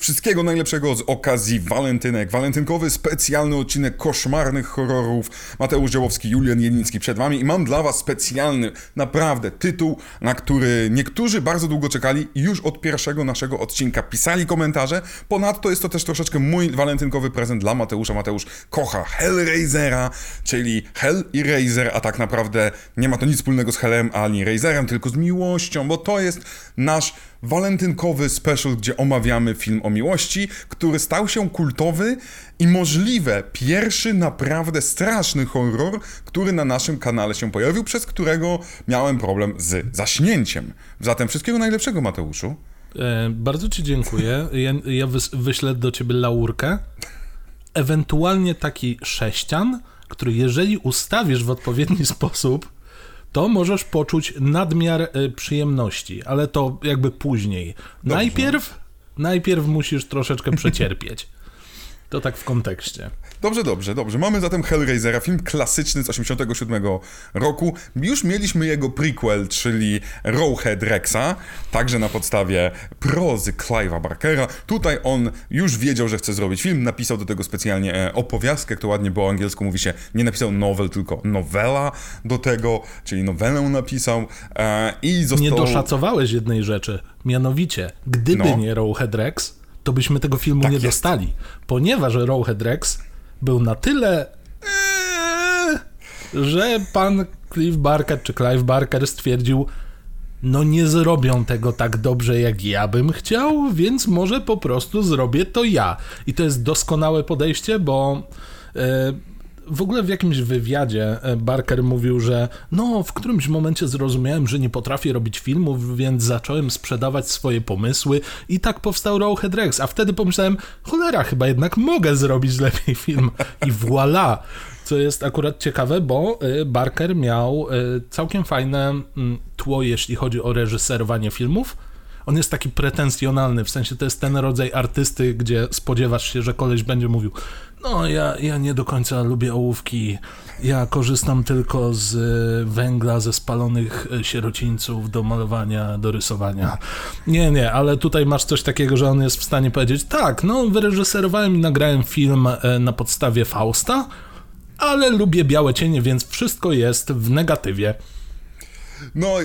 Wszystkiego najlepszego z okazji walentynek. Walentynkowy specjalny odcinek koszmarnych horrorów. Mateusz Dziołowski, Julian Jeliński przed wami i mam dla was specjalny, naprawdę, tytuł, na który niektórzy bardzo długo czekali już od pierwszego naszego odcinka pisali komentarze. Ponadto jest to też troszeczkę mój walentynkowy prezent dla Mateusza. Mateusz kocha Hellraisera, czyli Hell i Razer, a tak naprawdę nie ma to nic wspólnego z Hellem ani Razerem, tylko z miłością, bo to jest nasz walentynkowy special, gdzie omawiamy film o miłości, który stał się kultowy i możliwe pierwszy naprawdę straszny horror, który na naszym kanale się pojawił, przez którego miałem problem z zaśnięciem. Zatem wszystkiego najlepszego, Mateuszu. E, bardzo Ci dziękuję. Ja, ja wys wyślę do Ciebie laurkę. Ewentualnie taki sześcian, który jeżeli ustawisz w odpowiedni sposób, to możesz poczuć nadmiar y, przyjemności, ale to jakby później. Najpierw, najpierw musisz troszeczkę przecierpieć. To tak w kontekście. Dobrze, dobrze, dobrze. Mamy zatem Hellraisera, film klasyczny z 87 roku. Już mieliśmy jego prequel, czyli Rowhead Rexa, także na podstawie prozy Clive'a Barkera. Tutaj on już wiedział, że chce zrobić film, napisał do tego specjalnie e, opowiastkę, to ładnie po angielsku mówi się, nie napisał novel, tylko nowela do tego, czyli nowelę napisał e, i został... Nie doszacowałeś jednej rzeczy, mianowicie, gdyby no. nie Rowhead Rex, to byśmy tego filmu tak nie jest. dostali, ponieważ Rowhead Rex był na tyle, ee, że pan Cliff Barker czy Clive Barker stwierdził, no nie zrobią tego tak dobrze, jak ja bym chciał, więc może po prostu zrobię to ja. I to jest doskonałe podejście, bo e, w ogóle w jakimś wywiadzie e, Barker mówił, że no, w którymś momencie zrozumiałem, że nie potrafię robić filmów, więc zacząłem sprzedawać swoje pomysły i tak powstał Rowhead Rex. A wtedy pomyślałem, cholera, chyba jednak mogę zrobić lepiej film. I voilà! Co jest akurat ciekawe, bo e, Barker miał e, całkiem fajne mm, tło, jeśli chodzi o reżyserowanie filmów on jest taki pretensjonalny, w sensie to jest ten rodzaj artysty, gdzie spodziewasz się, że koleś będzie mówił no, ja, ja nie do końca lubię ołówki. Ja korzystam tylko z e, węgla ze spalonych e, sierocińców do malowania, do rysowania. Nie, nie, ale tutaj masz coś takiego, że on jest w stanie powiedzieć: tak, no, wyreżyserowałem i nagrałem film e, na podstawie Fausta, ale lubię białe cienie, więc wszystko jest w negatywie. No,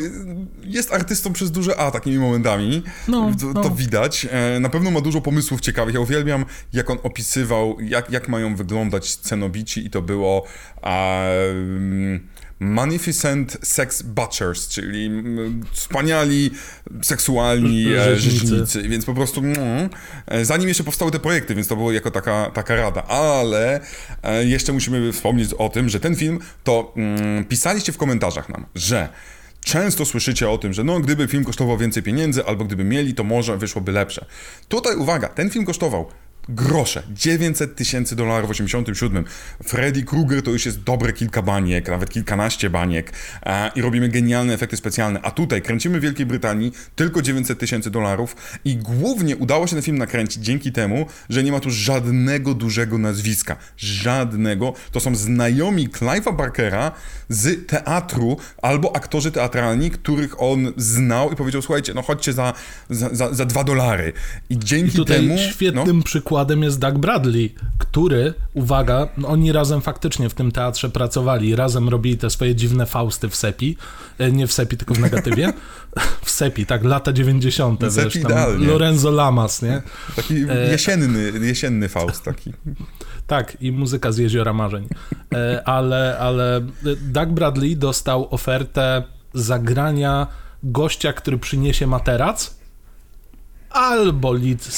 jest artystą przez duże A takimi momentami. No, to, no. to, widać. E, na pewno ma dużo pomysłów ciekawych. Ja uwielbiam, jak on opisywał, jak, jak mają wyglądać cenobici i to było um, Magnificent Sex Butchers, czyli wspaniali seksualni e, rzeźnicy. Więc po prostu mm, zanim jeszcze powstały te projekty, więc to było jako taka, taka rada. Ale jeszcze musimy wspomnieć o tym, że ten film to mm, pisaliście w komentarzach nam, że Często słyszycie o tym, że no, gdyby film kosztował więcej pieniędzy, albo gdyby mieli, to może wyszłoby lepsze. Tutaj uwaga, ten film kosztował grosze. 900 tysięcy dolarów w 87. Freddy Krueger to już jest dobre kilka baniek, nawet kilkanaście baniek e, i robimy genialne efekty specjalne. A tutaj kręcimy w Wielkiej Brytanii tylko 900 tysięcy dolarów i głównie udało się ten film nakręcić dzięki temu, że nie ma tu żadnego dużego nazwiska. Żadnego. To są znajomi Clive'a Barkera z teatru albo aktorzy teatralni, których on znał i powiedział, słuchajcie, no chodźcie za, za, za, za dwa dolary. I dzięki I tutaj temu... świetnym no, przykładem przykładem jest Doug Bradley, który, uwaga, no oni razem faktycznie w tym teatrze pracowali, razem robili te swoje dziwne fausty w sepi, e, nie w sepi, tylko w negatywie, w sepi, tak, lata 90. Sepi wiesz, idealnie. Lorenzo Lamas, nie? Taki e, jesienny, jesienny faust taki. Tak, i muzyka z Jeziora Marzeń. E, ale, ale Doug Bradley dostał ofertę zagrania gościa, który przyniesie materac, albo lead,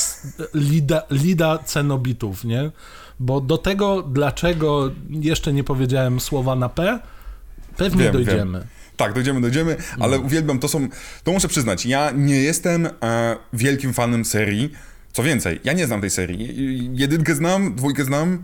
lida, lida cenobitów, nie? Bo do tego, dlaczego jeszcze nie powiedziałem słowa na P, pewnie wiem, dojdziemy. Wiem. Tak, dojdziemy, dojdziemy, ale no. uwielbiam, to są, to muszę przyznać, ja nie jestem e, wielkim fanem serii, co więcej, ja nie znam tej serii, jedynkę znam, dwójkę znam,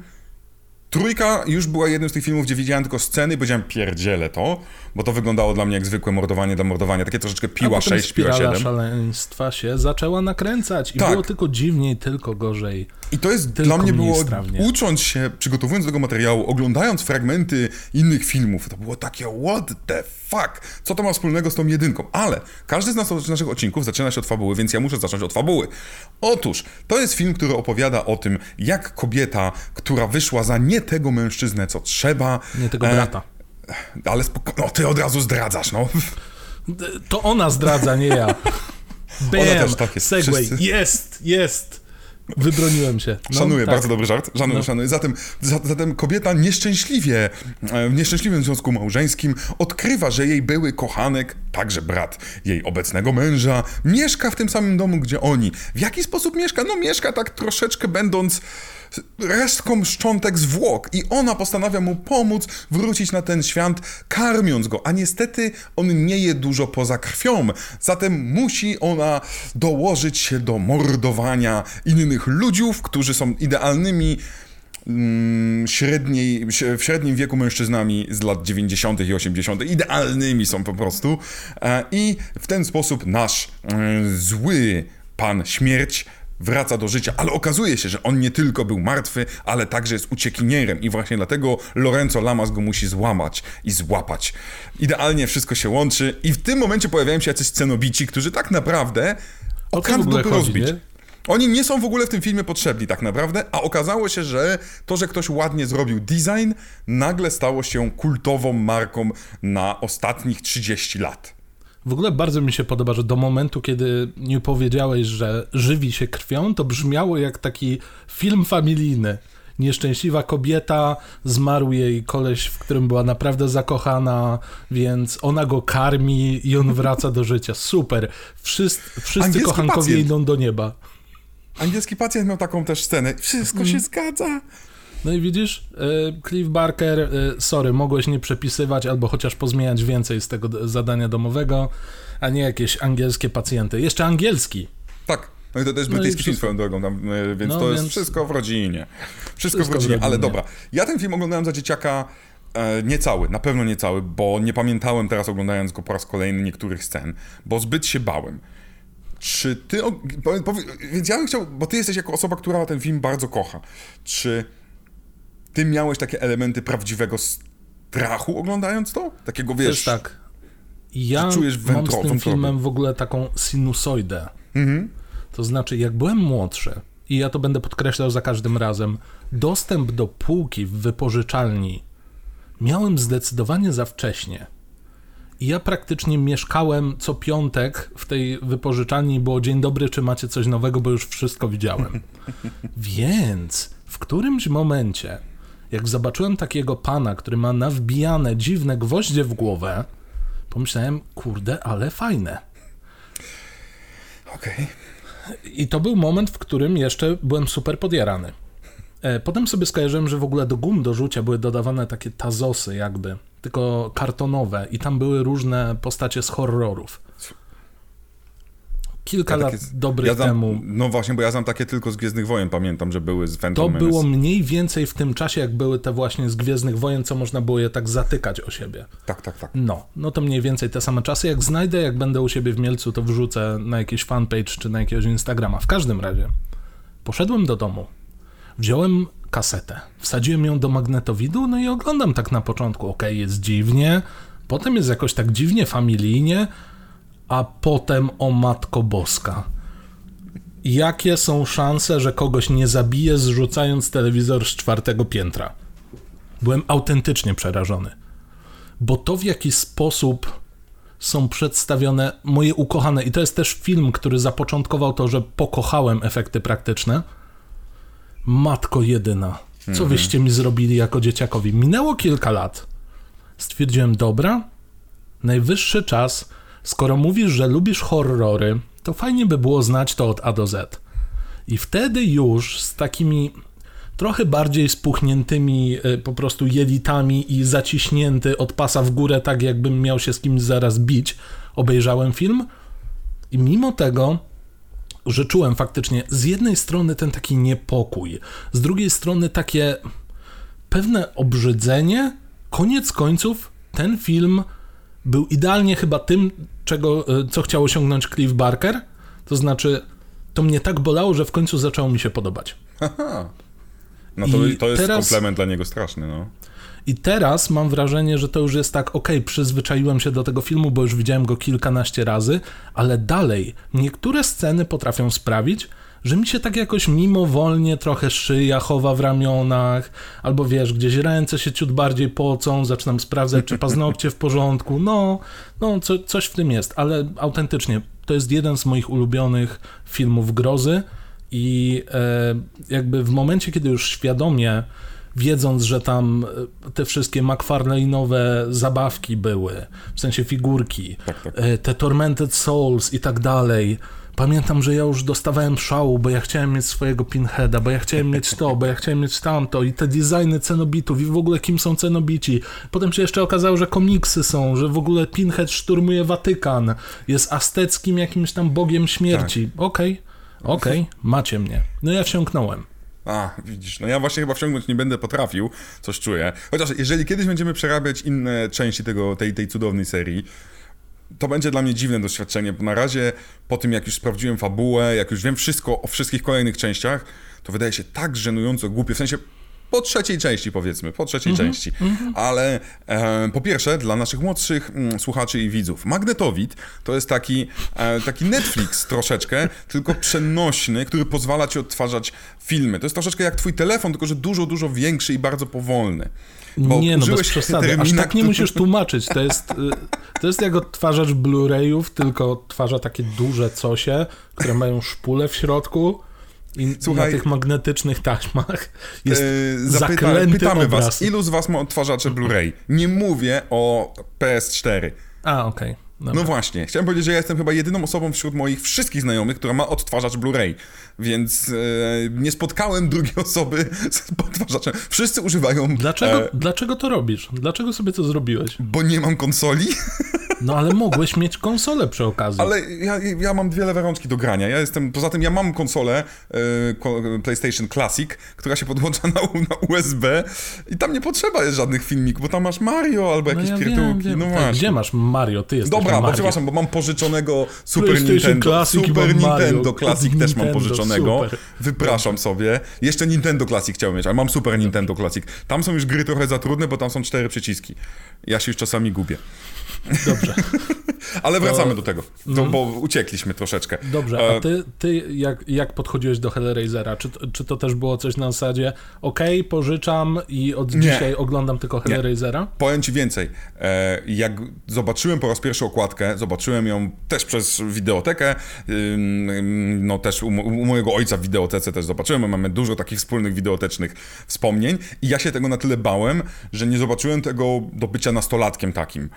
Trójka już była jednym z tych filmów, gdzie widziałem tylko sceny i powiedziałem pierdzielę to, bo to wyglądało dla mnie jak zwykłe mordowanie dla mordowania, takie troszeczkę piła A 6, piła 7. szaleństwa się zaczęła nakręcać i tak. było tylko dziwniej, tylko gorzej. I to jest dla mnie było, strawnie. ucząc się, przygotowując do tego materiału, oglądając fragmenty innych filmów, to było takie what the fuck, co to ma wspólnego z tą jedynką? Ale każdy z nas z naszych odcinków zaczyna się od fabuły, więc ja muszę zacząć od fabuły. Otóż, to jest film, który opowiada o tym, jak kobieta, która wyszła za nie tego mężczyznę, co trzeba... Nie tego brata. E, ale spoko- no, ty od razu zdradzasz, no. To ona zdradza, nie ja. Bam, ona też tak jest. Segway, Wszyscy... jest, jest. Wybroniłem się. No, szanuję, tak. bardzo dobry żart. Szanuję, no. szanuję. Zatem, zatem kobieta nieszczęśliwie, e, w nieszczęśliwym związku małżeńskim odkrywa, że jej były kochanek, także brat jej obecnego męża, mieszka w tym samym domu, gdzie oni. W jaki sposób mieszka? No mieszka tak troszeczkę będąc resztką szczątek zwłok i ona postanawia mu pomóc wrócić na ten świat, karmiąc go, a niestety on nie je dużo poza krwią, zatem musi ona dołożyć się do mordowania innych ludziów, którzy są idealnymi mm, średniej, w średnim wieku mężczyznami z lat 90. i 80. idealnymi są po prostu e, i w ten sposób nasz e, zły pan śmierć wraca do życia, ale okazuje się, że on nie tylko był martwy, ale także jest uciekinierem i właśnie dlatego Lorenzo Lamas go musi złamać i złapać. Idealnie wszystko się łączy i w tym momencie pojawiają się jacyś scenobici, którzy tak naprawdę okradł rozbić. Nie? Oni nie są w ogóle w tym filmie potrzebni tak naprawdę, a okazało się, że to, że ktoś ładnie zrobił design, nagle stało się kultową marką na ostatnich 30 lat. W ogóle bardzo mi się podoba, że do momentu, kiedy nie powiedziałeś, że żywi się krwią, to brzmiało jak taki film familijny. Nieszczęśliwa kobieta, zmarł jej koleś, w którym była naprawdę zakochana, więc ona go karmi i on wraca do życia. Super. Wszyscy, wszyscy kochankowie pacjent. idą do nieba. Angielski pacjent miał taką też scenę. Wszystko mm. się zgadza. No i widzisz, e, Cliff Barker, e, sorry, mogłeś nie przepisywać albo chociaż pozmieniać więcej z tego zadania domowego, a nie jakieś angielskie pacjenty. Jeszcze angielski. Tak. No i to też no brytyjski film swoją drogą, tam, e, więc no, to jest wszystko w rodzinie. Wszystko, wszystko w, rodzinie. w rodzinie, ale dobra. Ja ten film oglądałem za dzieciaka e, niecały, na pewno niecały, bo nie pamiętałem teraz oglądając go po raz kolejny niektórych scen, bo zbyt się bałem. Czy ty, więc ja bym chciał, bo ty jesteś jako osoba, która ten film bardzo kocha, czy ty miałeś takie elementy prawdziwego strachu oglądając to? Takiego, wiesz... Też tak. Ja czujesz wętro, mam z tym filmem w ogóle taką sinusoidę. Mhm. To znaczy, jak byłem młodszy, i ja to będę podkreślał za każdym razem, dostęp do półki w wypożyczalni miałem zdecydowanie za wcześnie. I ja praktycznie mieszkałem co piątek w tej wypożyczalni, było dzień dobry, czy macie coś nowego, bo już wszystko widziałem. Więc w którymś momencie jak zobaczyłem takiego pana, który ma nawbijane dziwne gwoździe w głowę, pomyślałem, kurde, ale fajne. Okej. Okay. I to był moment, w którym jeszcze byłem super podjarany. E, potem sobie skojarzyłem, że w ogóle do gum do rzucia były dodawane takie tazosy jakby, tylko kartonowe i tam były różne postacie z horrorów kilka ja lat dobrych ja znam, temu. No właśnie, bo ja znam takie tylko z Gwiezdnych Wojen, pamiętam, że były z Phantom To Menace. było mniej więcej w tym czasie, jak były te właśnie z Gwiezdnych Wojen, co można było je tak zatykać o siebie. Tak, tak, tak. No, no to mniej więcej te same czasy. Jak znajdę, jak będę u siebie w Mielcu, to wrzucę na jakiś fanpage czy na jakiegoś Instagrama. W każdym razie, poszedłem do domu, wziąłem kasetę, wsadziłem ją do magnetowidu, no i oglądam tak na początku. Okej, okay, jest dziwnie, potem jest jakoś tak dziwnie, familijnie, a potem o Matko Boska. Jakie są szanse, że kogoś nie zabije, zrzucając telewizor z czwartego piętra? Byłem autentycznie przerażony. Bo to, w jaki sposób są przedstawione moje ukochane, i to jest też film, który zapoczątkował to, że pokochałem efekty praktyczne. Matko jedyna, co mhm. wyście mi zrobili jako dzieciakowi? Minęło kilka lat. Stwierdziłem, dobra, najwyższy czas Skoro mówisz, że lubisz horrory, to fajnie by było znać to od A do Z. I wtedy już z takimi trochę bardziej spuchniętymi e, po prostu jelitami i zaciśnięty od pasa w górę, tak jakbym miał się z kimś zaraz bić, obejrzałem film. I mimo tego, że czułem faktycznie z jednej strony ten taki niepokój, z drugiej strony takie pewne obrzydzenie. Koniec końców ten film był idealnie chyba tym, czego, e, co chciał osiągnąć Cliff Barker. To znaczy, to mnie tak bolało, że w końcu zaczęło mi się podobać. Aha. No to, to jest teraz, komplement dla niego straszny, no. I teraz mam wrażenie, że to już jest tak, okej, okay, przyzwyczaiłem się do tego filmu, bo już widziałem go kilkanaście razy, ale dalej niektóre sceny potrafią sprawić, że mi się tak jakoś mimowolnie trochę szyja chowa w ramionach, albo wiesz, gdzieś ręce się ciut bardziej pocą, zaczynam sprawdzać, czy paznokcie w porządku. No, no co, coś w tym jest, ale autentycznie to jest jeden z moich ulubionych filmów grozy i e, jakby w momencie, kiedy już świadomie wiedząc, że tam e, te wszystkie McFarlane'owe zabawki były, w sensie figurki, tak, tak. E, te Tormented Souls i tak dalej, Pamiętam, że ja już dostawałem szału, bo ja chciałem mieć swojego pinheada, bo ja chciałem mieć to, bo ja chciałem mieć tamto i te designy cenobitów i w ogóle kim są cenobici. Potem się jeszcze okazało, że komiksy są, że w ogóle Pinhead szturmuje Watykan, jest azteckim jakimś tam bogiem śmierci. Tak. Okej, okay, okej, okay, macie mnie. No ja wsiąknąłem. A, widzisz, no ja właśnie chyba wciągnąć nie będę potrafił, coś czuję. Chociaż jeżeli kiedyś będziemy przerabiać inne części tego, tej, tej cudownej serii, to będzie dla mnie dziwne doświadczenie, bo na razie po tym, jak już sprawdziłem fabułę, jak już wiem wszystko o wszystkich kolejnych częściach, to wydaje się tak żenująco głupie, w sensie po trzeciej części powiedzmy, po trzeciej mm -hmm, części. Mm -hmm. Ale e, po pierwsze, dla naszych młodszych m, mm, słuchaczy i widzów, Magnetowid to jest taki, e, taki Netflix troszeczkę, tylko przenośny, który pozwala ci odtwarzać filmy. To jest troszeczkę jak twój telefon, tylko że dużo, dużo większy i bardzo powolny. Bo nie, no bez przesady. Aż tak nie musisz tłumaczyć. To jest, y, to jest jak odtwarzacz Blu-rayów, tylko odtwarza takie duże cosie, które mają szpulę w środku. I Słuchaj, na tych magnetycznych taśmach jest yy, zapyta, Pytamy obraz. was, ilu z was ma odtwarzacze Blu-ray? Nie mówię o PS4. A, okej. Okay. Dobra. No właśnie, chciałem powiedzieć, że ja jestem chyba jedyną osobą wśród moich wszystkich znajomych, która ma odtwarzacz Blu-ray, więc e, nie spotkałem drugiej osoby z odtwarzaczem. Wszyscy używają... Dlaczego, e, dlaczego to robisz? Dlaczego sobie to zrobiłeś? Bo nie mam konsoli. No ale mogłeś mieć konsolę przy okazji. Ale ja, ja mam dwie lewe rączki do grania. Ja jestem, poza tym ja mam konsolę e, PlayStation Classic, która się podłącza na, na, USB i tam nie potrzeba jest żadnych filmików, bo tam masz Mario albo jakieś no ja pierdołki. Wiem, wiem. No tak, Gdzie masz Mario? Ty jesteś Dobra, bo przepraszam, bo mam pożyczonego Super Nintendo. Classic Super Nintendo Classic też mam pożyczonego. Super. Wypraszam sobie. Jeszcze Nintendo Classic chciałem mieć, ale mam Super Nintendo Classic. Tam są już gry trochę za trudne, bo tam są cztery przyciski. Ja się już czasami gubię. Dobrze. Ale wracamy to, do tego, to, mm. bo uciekliśmy troszeczkę. Dobrze, a e, ty, ty jak, jak podchodziłeś do Hellraisera? Czy, czy to też było coś na zasadzie okej, okay, pożyczam i od nie. dzisiaj oglądam tylko Hellraisera? Nie. Powiem ci więcej. E, jak zobaczyłem po raz pierwszy okładkę, zobaczyłem ją też przez wideotekę, no też u, u mojego ojca w wideotece też zobaczyłem, mamy dużo takich wspólnych wideotecznych wspomnień i ja się tego na tyle bałem, że nie zobaczyłem tego do bycia nastolatkiem takim,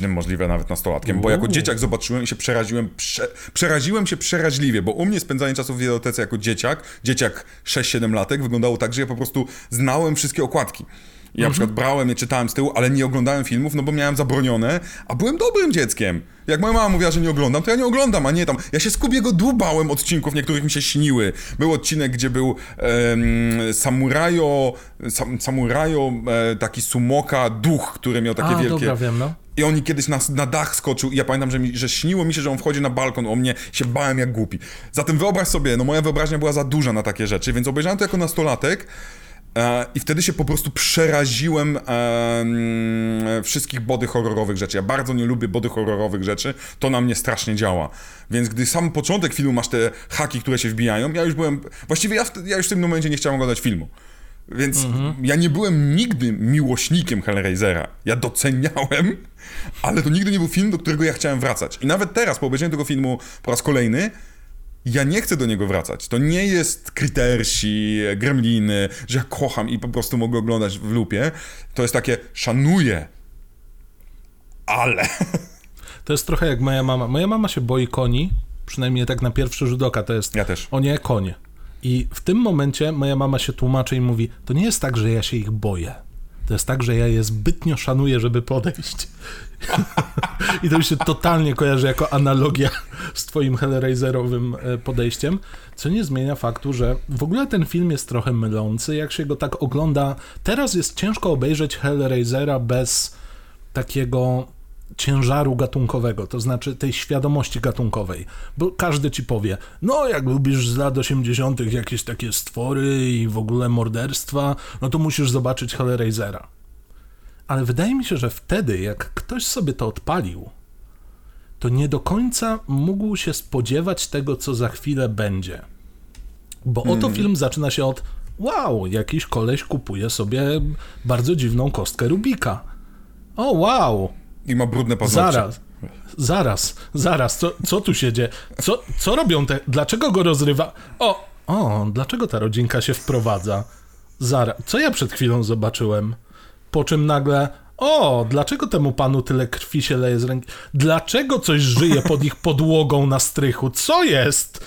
późnym możliwe nawet nastolatkiem, bo jako dzieciak zobaczyłem i się przeraziłem, prze, przeraziłem się przeraźliwie, bo u mnie spędzanie czasu w wideotece jako dzieciak, dzieciak 6-7 latek, wyglądało tak, że ja po prostu znałem wszystkie okładki. Ja mhm. na przykład brałem je, czytałem z tyłu, ale nie oglądałem filmów, no bo miałem zabronione, a byłem dobrym dzieckiem. Jak moja mama mówiła, że nie oglądam, to ja nie oglądam, a nie tam. Ja się z Kubiego dłubałem odcinków, niektórych mi się śniły. Był odcinek, gdzie był um, samurajo, sam, samurajo, e, taki sumoka, duch, który miał takie a, wielkie... Dobra, wiem, no. I on kiedyś na, na dach skoczył i ja pamiętam, że, mi, że śniło mi się, że on wchodzi na balkon o mnie, się bałem jak głupi. Zatem wyobraź sobie, no moja wyobraźnia była za duża na takie rzeczy, więc obejrzałem to jako nastolatek, E, I wtedy się po prostu przeraziłem e, wszystkich body horrorowych rzeczy. Ja bardzo nie lubię body horrorowych rzeczy, to na mnie strasznie działa. Więc gdy sam początek filmu masz te haki, które się wbijają, ja już byłem. Właściwie ja, ja już w tym momencie nie chciałem oglądać filmu. Więc mhm. ja nie byłem nigdy miłośnikiem Hellraisera. Ja doceniałem, ale to nigdy nie był film, do którego ja chciałem wracać. I nawet teraz, po obejrzeniu tego filmu po raz kolejny, ja nie chcę do niego wracać. To nie jest Krytersi, Gremliny, że ja kocham i po prostu mogę oglądać w lupie. To jest takie, szanuję, ale... To jest trochę jak moja mama. Moja mama się boi koni, przynajmniej tak na pierwszy rzut oka to jest... Ja też. O nie, konie. I w tym momencie moja mama się tłumaczy i mówi, to nie jest tak, że ja się ich boję. To jest tak, że ja je zbytnio szanuję, żeby podejść. I to mi się totalnie kojarzy jako analogia z twoim Hellraiserowym e, podejściem, co nie zmienia faktu, że w ogóle ten film jest trochę mylący, jak się go tak ogląda. Teraz jest ciężko obejrzeć Hellraisera bez takiego ciężaru gatunkowego, to znaczy tej świadomości gatunkowej, bo każdy ci powie, no jak lubisz z lat 80. jakieś takie stwory i w ogóle morderstwa, no to musisz zobaczyć Hellraisera. Ale wydaje mi się, że wtedy, jak ktoś sobie to odpalił, to nie do końca mógł się spodziewać tego, co za chwilę będzie. Bo oto hmm. film zaczyna się od wow, jakiś koleś kupuje sobie bardzo dziwną kostkę Rubika. O wow, i ma brudne paznokcie. Zaraz. Zaraz, zaraz, co, co tu się dzieje? Co, co robią te... Dlaczego go rozrywa? O, o, dlaczego ta rodzinka się wprowadza? Zaraz, co ja przed chwilą zobaczyłem? Po czym nagle... O, dlaczego temu panu tyle krwi się leje z ręki? Dlaczego coś żyje pod ich podłogą na strychu? Co jest?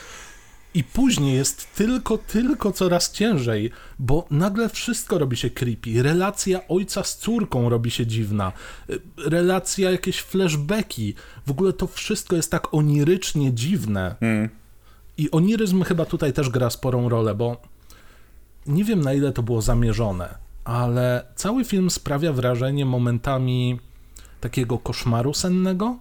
I później jest tylko, tylko coraz ciężej, bo nagle wszystko robi się creepy. Relacja ojca z córką robi się dziwna. Y, relacja, jakieś flashbacki. W ogóle to wszystko jest tak onirycznie dziwne. Mm. I oniryzm chyba tutaj też gra sporą rolę, bo nie wiem na ile to było zamierzone, ale cały film sprawia wrażenie momentami takiego koszmaru sennego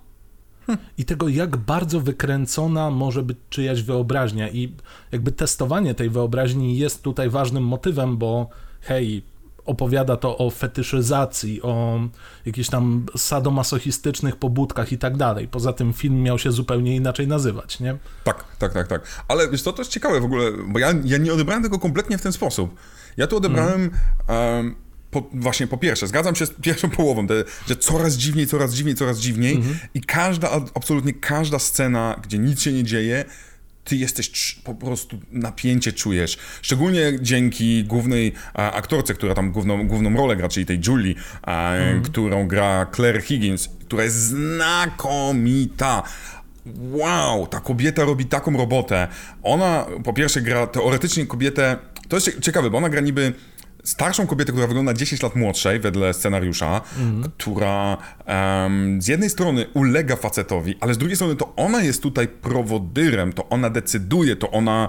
i tego, jak bardzo wykręcona może być czyjaś wyobraźnia. I jakby testowanie tej wyobraźni jest tutaj ważnym motywem, bo hej, opowiada to o fetyszyzacji, o jakichś tam sadomasochistycznych pobudkach i tak dalej. Poza tym film miał się zupełnie inaczej nazywać, nie? Tak, tak, tak, tak. Ale wiesz, to, to jest ciekawe w ogóle, bo ja, ja nie odebrałem tego kompletnie w ten sposób. Ja tu odebrałem mm. um, po, właśnie po pierwsze, zgadzam się z pierwszą połową, te, że coraz dziwniej, coraz dziwniej, coraz dziwniej mhm. i każda, absolutnie każda scena, gdzie nic się nie dzieje, ty jesteś po prostu napięcie czujesz. Szczególnie dzięki głównej a, aktorce, która tam główną, główną rolę gra, czyli tej Julie, a, mhm. którą gra Claire Higgins, która jest znakomita. Wow, ta kobieta robi taką robotę. Ona po pierwsze gra teoretycznie kobietę. To jest ciekawe, bo ona gra niby starszą kobietę, która wygląda 10 lat młodszej wedle scenariusza, mm. która um, z jednej strony ulega facetowi, ale z drugiej strony to ona jest tutaj prowodyrem, to ona decyduje, to ona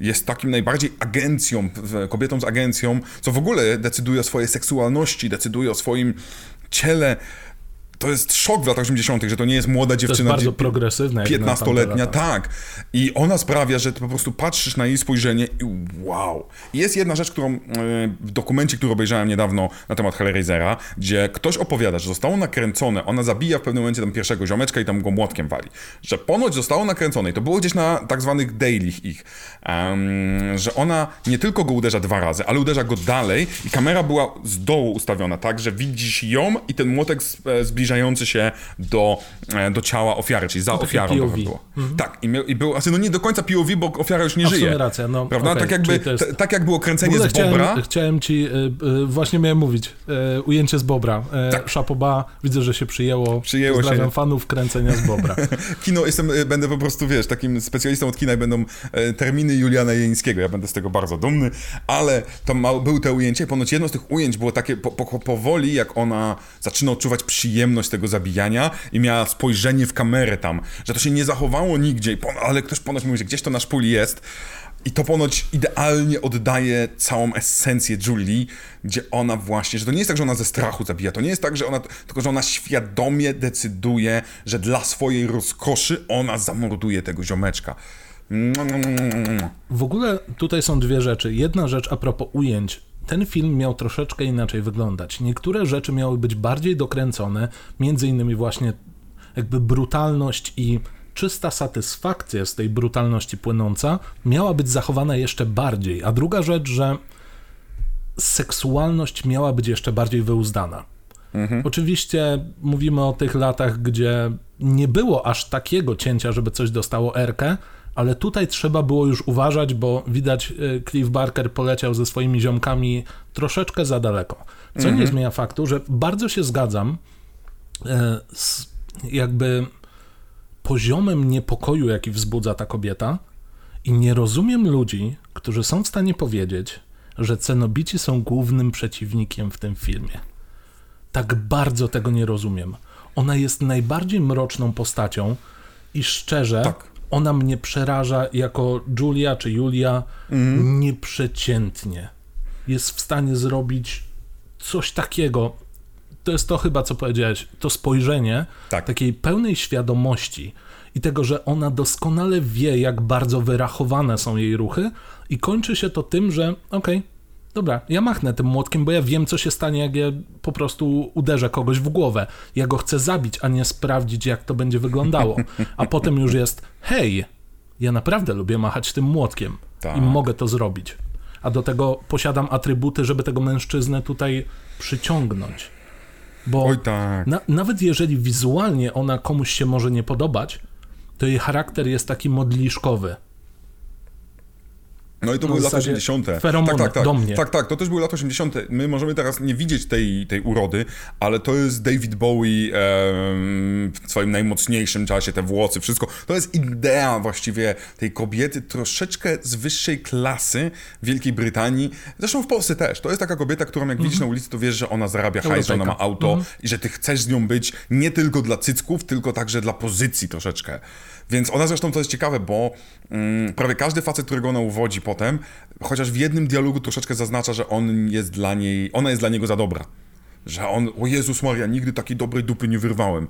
jest takim najbardziej agencją, kobietą z agencją, co w ogóle decyduje o swojej seksualności, decyduje o swoim ciele, to jest szok w latach 80., że to nie jest młoda dziewczyna. To jest bardzo progresywna. 15-letnia, tak. I ona sprawia, że ty po prostu patrzysz na jej spojrzenie i wow. Jest jedna rzecz, którą e, w dokumencie, który obejrzałem niedawno na temat Hellraisera, gdzie ktoś opowiada, że zostało nakręcone, ona zabija w pewnym momencie tam pierwszego ziomeczka i tam go młotkiem wali. Że ponoć zostało nakręcone i to było gdzieś na tak zwanych dailych ich, um, że ona nie tylko go uderza dwa razy, ale uderza go dalej i kamera była z dołu ustawiona tak, że widzisz ją i ten młotek e, zbliża zbliżający się do, e, do ciała ofiary, czyli za ofiarą POV. było. Mhm. Tak, i, miał, i był, znaczy no nie do końca POV, bo ofiara już nie żyje. racja, no. Prawda? Okay, tak, jakby, jest... t, tak jak było kręcenie z chciałem, Bobra. Chciałem ci, y, y, właśnie miałem mówić, ujęcie z Bobra. Tak. Szapoba, widzę, że się przyjęło. Przyjęło Pozdrawiam się. fanów kręcenia z Bobra. Kino, jestem, będę po prostu, wiesz, takim specjalistą od kina i będą terminy Juliana Jeńskiego. Ja będę z tego bardzo dumny, ale to ma, był te ujęcie. Ponoć jedno z tych ujęć było takie po, po, powoli, jak ona zaczyna odczuwać przyjemność tego zabijania i miała spojrzenie w kamerę tam, że to się nie zachowało nigdzie, ale ktoś ponoć mówi, że gdzieś to na szpuli jest. I to ponoć idealnie oddaje całą esencję Julie, gdzie ona właśnie, że to nie jest tak, że ona ze strachu zabija, to nie jest tak, że ona, tylko że ona świadomie decyduje, że dla swojej rozkoszy ona zamorduje tego ziomeczka. W ogóle tutaj są dwie rzeczy. Jedna rzecz a propos ujęć ten film miał troszeczkę inaczej wyglądać. Niektóre rzeczy miały być bardziej dokręcone, między innymi właśnie jakby brutalność i czysta satysfakcja z tej brutalności płynąca miała być zachowana jeszcze bardziej. A druga rzecz, że seksualność miała być jeszcze bardziej wyuzdana. Mhm. Oczywiście mówimy o tych latach, gdzie nie było aż takiego cięcia, żeby coś dostało erkę, ale tutaj trzeba było już uważać, bo widać y, Cliff Barker poleciał ze swoimi ziomkami troszeczkę za daleko. Co nie mhm. zmienia faktu, że bardzo się zgadzam e, z jakby poziomem niepokoju, jaki wzbudza ta kobieta i nie rozumiem ludzi, którzy są w stanie powiedzieć, że cenobici są głównym przeciwnikiem w tym filmie. Tak bardzo tego nie rozumiem. Ona jest najbardziej mroczną postacią i szczerze, tak ona mnie przeraża jako Julia czy Julia mm. nieprzeciętnie. Jest w stanie zrobić coś takiego. To jest to chyba, co powiedziałeś, to spojrzenie tak. takiej pełnej świadomości i tego, że ona doskonale wie, jak bardzo wyrachowane są jej ruchy, i kończy się to tym, że okej, okay, dobra, ja machnę tym młotkiem, bo ja wiem, co się stanie, jak ja po prostu uderzę kogoś w głowę. Ja go chcę zabić, a nie sprawdzić, jak to będzie wyglądało. A potem już jest, hej, ja naprawdę lubię machać tym młotkiem tak. i mogę to zrobić. A do tego posiadam atrybuty, żeby tego mężczyznę tutaj przyciągnąć. Bo Oj, tak. na, nawet jeżeli wizualnie ona komuś się może nie podobać, to jej charakter jest taki modliszkowy. No i to no były lata 80. Tak, tak, tak, do mnie. tak, tak, to też były lata 80. My możemy teraz nie widzieć tej, tej urody, ale to jest David Bowie w swoim najmocniejszym czasie, te włosy, wszystko. To jest idea właściwie tej kobiety troszeczkę z wyższej klasy w Wielkiej Brytanii. Zresztą w Polsce też. To jest taka kobieta, którą jak widzisz mhm. na ulicy, to wiesz, że ona zarabia hajs, że ona ma auto mm i że ty chcesz z nią być nie tylko dla cycków, tylko także dla pozycji troszeczkę. Więc ona zresztą to jest ciekawe, bo mm, prawie każdy facet, którego ona uwodzi potem, chociaż w jednym dialogu troszeczkę zaznacza, że on jest dla niej, ona jest dla niego za dobra. Że on, o Jezus Maria, nigdy takiej dobrej dupy nie wyrwałem.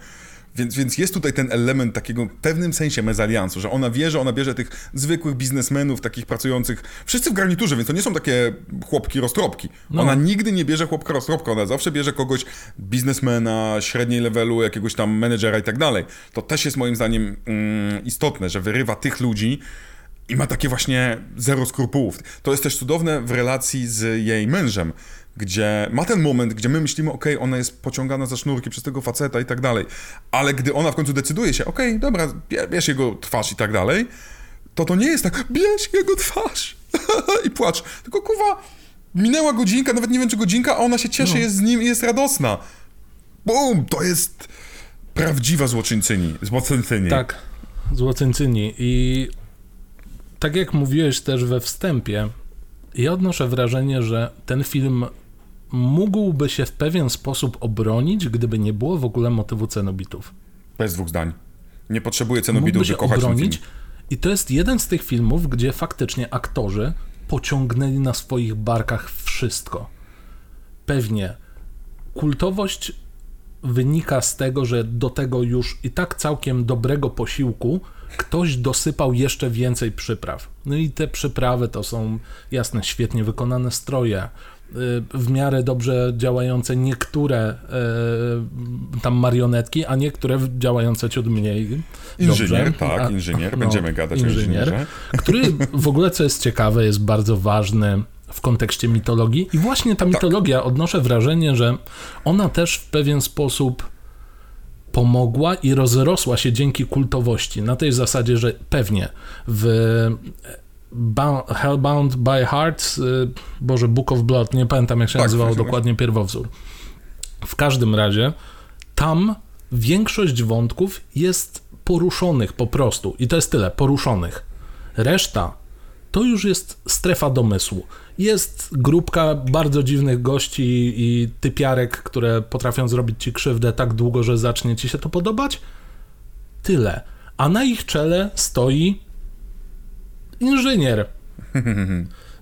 Więc, więc jest tutaj ten element takiego w pewnym sensie mezaliansu, że ona wie, że ona bierze tych zwykłych biznesmenów, takich pracujących, wszyscy w garniturze, więc to nie są takie chłopki roztropki. No. Ona nigdy nie bierze chłopka roztropka, ona zawsze bierze kogoś biznesmena, średniej levelu, jakiegoś tam menedżera i tak dalej. To też jest moim zdaniem mm, istotne, że wyrywa tych ludzi, i ma takie właśnie zero skrupułów. To jest też cudowne w relacji z jej mężem, gdzie ma ten moment, gdzie my myślimy, ok, ona jest pociągana za sznurki przez tego faceta i tak dalej, ale gdy ona w końcu decyduje się, ok, dobra, bierz jego twarz i tak dalej, to to nie jest tak, bierz jego twarz i płacz, tylko kuwa, minęła godzinka, nawet nie wiem czy godzinka, a ona się cieszy, no. jest z nim i jest radosna. Bum, to jest prawdziwa złoczyńcyni, złoczyńcyni. Tak, złoczyńcyni i tak jak mówiłeś też we wstępie, ja odnoszę wrażenie, że ten film mógłby się w pewien sposób obronić, gdyby nie było w ogóle motywu cenobitów. Bez dwóch zdań. Nie potrzebuje cenobitów, by kochać obronić. I to jest jeden z tych filmów, gdzie faktycznie aktorzy pociągnęli na swoich barkach wszystko. Pewnie kultowość wynika z tego, że do tego już i tak całkiem dobrego posiłku ktoś dosypał jeszcze więcej przypraw. No i te przyprawy to są jasne, świetnie wykonane stroje, w miarę dobrze działające niektóre y, tam marionetki, a niektóre działające ciut mniej Inżynier, dobrze. tak, inżynier, no, będziemy gadać inżynier, o inżynierze. Który w ogóle, co jest ciekawe, jest bardzo ważny w kontekście mitologii i właśnie ta tak. mitologia, tak. odnoszę wrażenie, że ona też w pewien sposób pomogła i rozrosła się dzięki kultowości. Na tej zasadzie, że pewnie w Hellbound by Heart, y, Boże, Book of Blood, nie pamiętam jak się tak, nazywał dokładnie pierwowzór. W każdym razie tam większość wątków jest poruszonych po prostu i to jest tyle, poruszonych. Reszta to już jest strefa domysłu. Jest grupka bardzo dziwnych gości i typiarek, które potrafią zrobić ci krzywdę tak długo, że zacznie ci się to podobać. Tyle. A na ich czele stoi inżynier.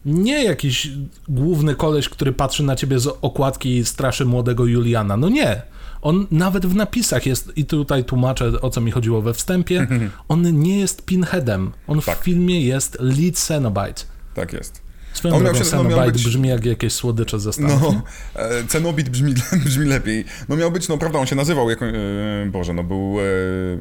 Nie jakiś główny koleś, który patrzy na ciebie z okładki i straszy młodego Juliana. No nie. On nawet w napisach jest, i tutaj tłumaczę o co mi chodziło we wstępie, on nie jest pinheadem. On tak. w filmie jest lead Cenobite. Tak jest. Swoją on drogą, Cenobite być... brzmi jak jakieś słodycze ze Stanów. No, e, Cenobite brzmi, brzmi lepiej. No miał być, no prawda, on się nazywał, jako, e, Boże, no był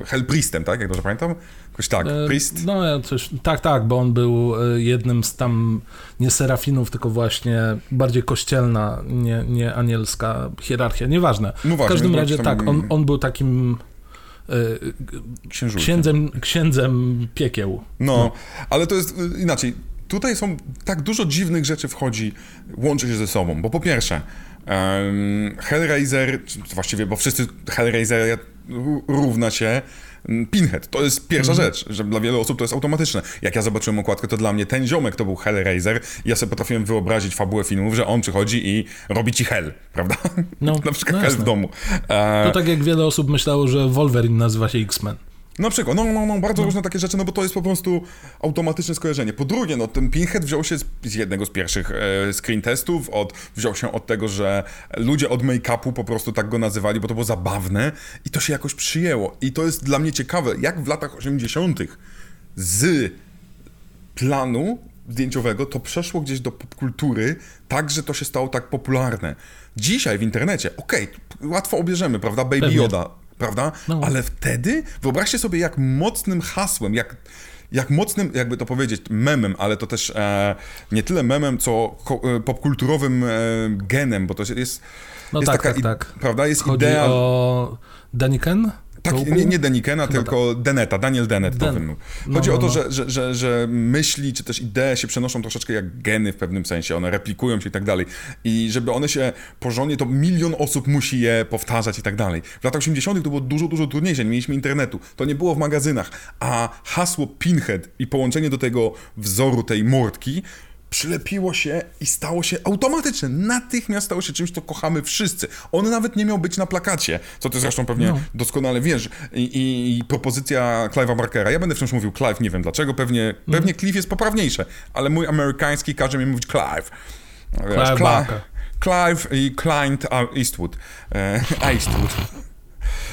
e, Hellpriestem, tak, jak dobrze pamiętam? Jakoś tak, e, Priest? No, coś, tak, tak, bo on był e, jednym z tam, nie serafinów, tylko właśnie bardziej kościelna, nie, nie anielska hierarchia, nieważne. No właśnie, w każdym razie tam... tak, on, on był takim księdzem, księdzem piekieł. No, no, ale to jest inaczej tutaj są tak dużo dziwnych rzeczy wchodzi, łączy się ze sobą, bo po pierwsze um, Hellraiser, właściwie, bo wszyscy Hellraiser równa się mm, Pinhead. To jest pierwsza mm. rzecz, że dla wielu osób to jest automatyczne. Jak ja zobaczyłem okładkę, to dla mnie ten ziomek to był Hellraiser. Ja sobie potrafiłem wyobrazić fabułę filmów, że on przychodzi i robi ci hell, prawda? No, Na przykład no hell w domu. E... To tak jak wiele osób myślało, że Wolverine nazywa się X-Men. Na przykład, no, no, no, bardzo no. różne takie rzeczy, no bo to jest po prostu automatyczne skojarzenie. Po drugie, no ten Pinhead wziął się z, z jednego z pierwszych e, screen testów, od, wziął się od tego, że ludzie od make-upu po prostu tak go nazywali, bo to było zabawne i to się jakoś przyjęło. I to jest dla mnie ciekawe, jak w latach 80. z planu zdjęciowego to przeszło gdzieś do popkultury, tak, że to się stało tak popularne. Dzisiaj w internecie, okej, okay, łatwo obierzemy, prawda? Baby Pewnie. Yoda, prawda? No. Ale wtedy wyobraźcie sobie, jak mocnym hasłem, jak jak mocnym, jakby to powiedzieć, memem, ale to też e, nie tyle memem, co e, popkulturowym e, genem, bo to jest, no jest tak, taka, tak, tak. prawda, jest Chodzi idea... o Daniken? Tak, nie, nie Denikena, Chyba tylko tak. Deneta, Daniel Dennett Den... to wymówił. No, Chodzi no, no, o to, że, że, że, że myśli, czy też idee się przenoszą troszeczkę jak geny w pewnym sensie, one replikują się i tak dalej. I żeby one się porządnie, to milion osób musi je powtarzać i tak dalej. W latach 80. to było dużo, dużo trudniejsze, nie mieliśmy internetu, to nie było w magazynach, a hasło Pinhead i połączenie do tego wzoru tej mordki przylepiło się i stało się automatyczne. Natychmiast stało się czymś, co kochamy wszyscy. On nawet nie miał być na plakacie, co ty zresztą pewnie no. doskonale wiesz. I, i, I, propozycja Clive'a Barkera, ja będę wciąż mówił Clive, nie wiem dlaczego, pewnie, no. pewnie Clive jest poprawniejsze, ale mój amerykański każe mi mówić Clive. Clive, Clive, Clive i Client Eastwood. E, Eastwood.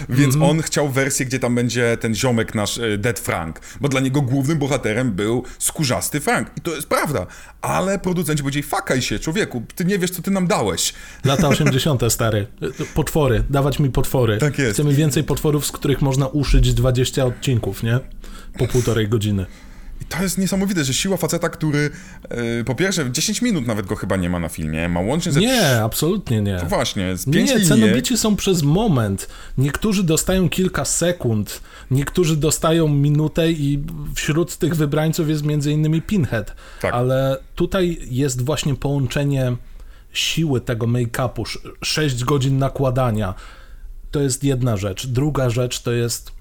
Więc mm -hmm. on chciał wersję, gdzie tam będzie ten ziomek nasz e, Dead Frank, bo dla niego głównym bohaterem był skórzasty Frank. I to jest prawda. Ale producenci powiedzieli, fakaj się, człowieku, ty nie wiesz, co ty nam dałeś. Lata 80. stary. Potwory, dawać mi potwory. Tak jest. Chcemy więcej potworów, z których można uszyć 20 odcinków, nie? Po półtorej godziny. To jest niesamowite, że siła faceta, który yy, po pierwsze 10 minut nawet go chyba nie ma na filmie, ma łącznie ze... Nie, absolutnie nie. To właśnie, z 5 Nie, cenobici są przez moment. Niektórzy dostają kilka sekund, niektórzy dostają minutę i wśród tych wybrańców jest między innymi Pinhead. Tak. Ale tutaj jest właśnie połączenie siły tego make-upu, 6 godzin nakładania. To jest jedna rzecz. Druga rzecz to jest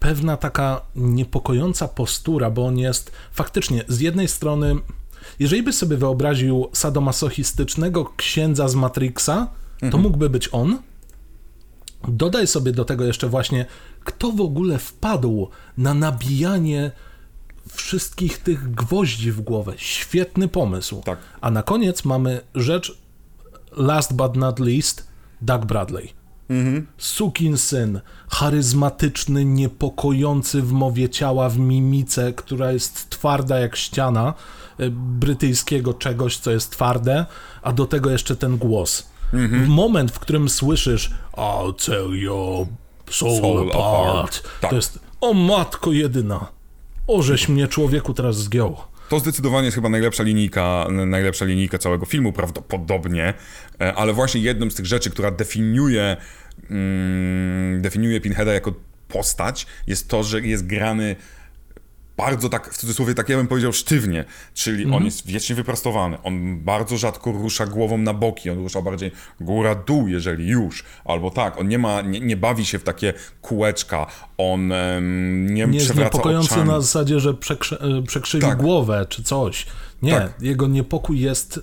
pewna taka niepokojąca postura, bo on jest faktycznie z jednej strony, jeżeli by sobie wyobraził sadomasochistycznego księdza z Matrixa, to mhm. mógłby być on. Dodaj sobie do tego jeszcze właśnie, kto w ogóle wpadł na nabijanie wszystkich tych gwoździ w głowę. Świetny pomysł. Tak. A na koniec mamy rzecz, last but not least, Doug Bradley. Mhm. Sukin syn, charyzmatyczny, niepokojący w mowie ciała, w mimice, która jest twarda jak ściana e, brytyjskiego czegoś, co jest twarde, a do tego jeszcze ten głos. Mhm. Moment, w którym słyszysz I'll tear your soul, soul apart, apart. Tak. to jest o matko jedyna, ożeś mnie człowieku teraz zgiął. To zdecydowanie jest chyba najlepsza linijka, najlepsza linijka całego filmu prawdopodobnie, e, ale właśnie jedną z tych rzeczy, która definiuje, mm, definiuje Pinheada jako postać, jest to, że jest grany bardzo tak, w cudzysłowie, tak ja bym powiedział, sztywnie, czyli on mhm. jest wiecznie wyprostowany, on bardzo rzadko rusza głową na boki, on rusza bardziej góra-dół, jeżeli już, albo tak, on nie ma, nie, nie bawi się w takie kółeczka, on um, nie, nie jest niepokojący oczami. na zasadzie, że e, przekrzywi tak. głowę czy coś. Nie, tak. jego niepokój jest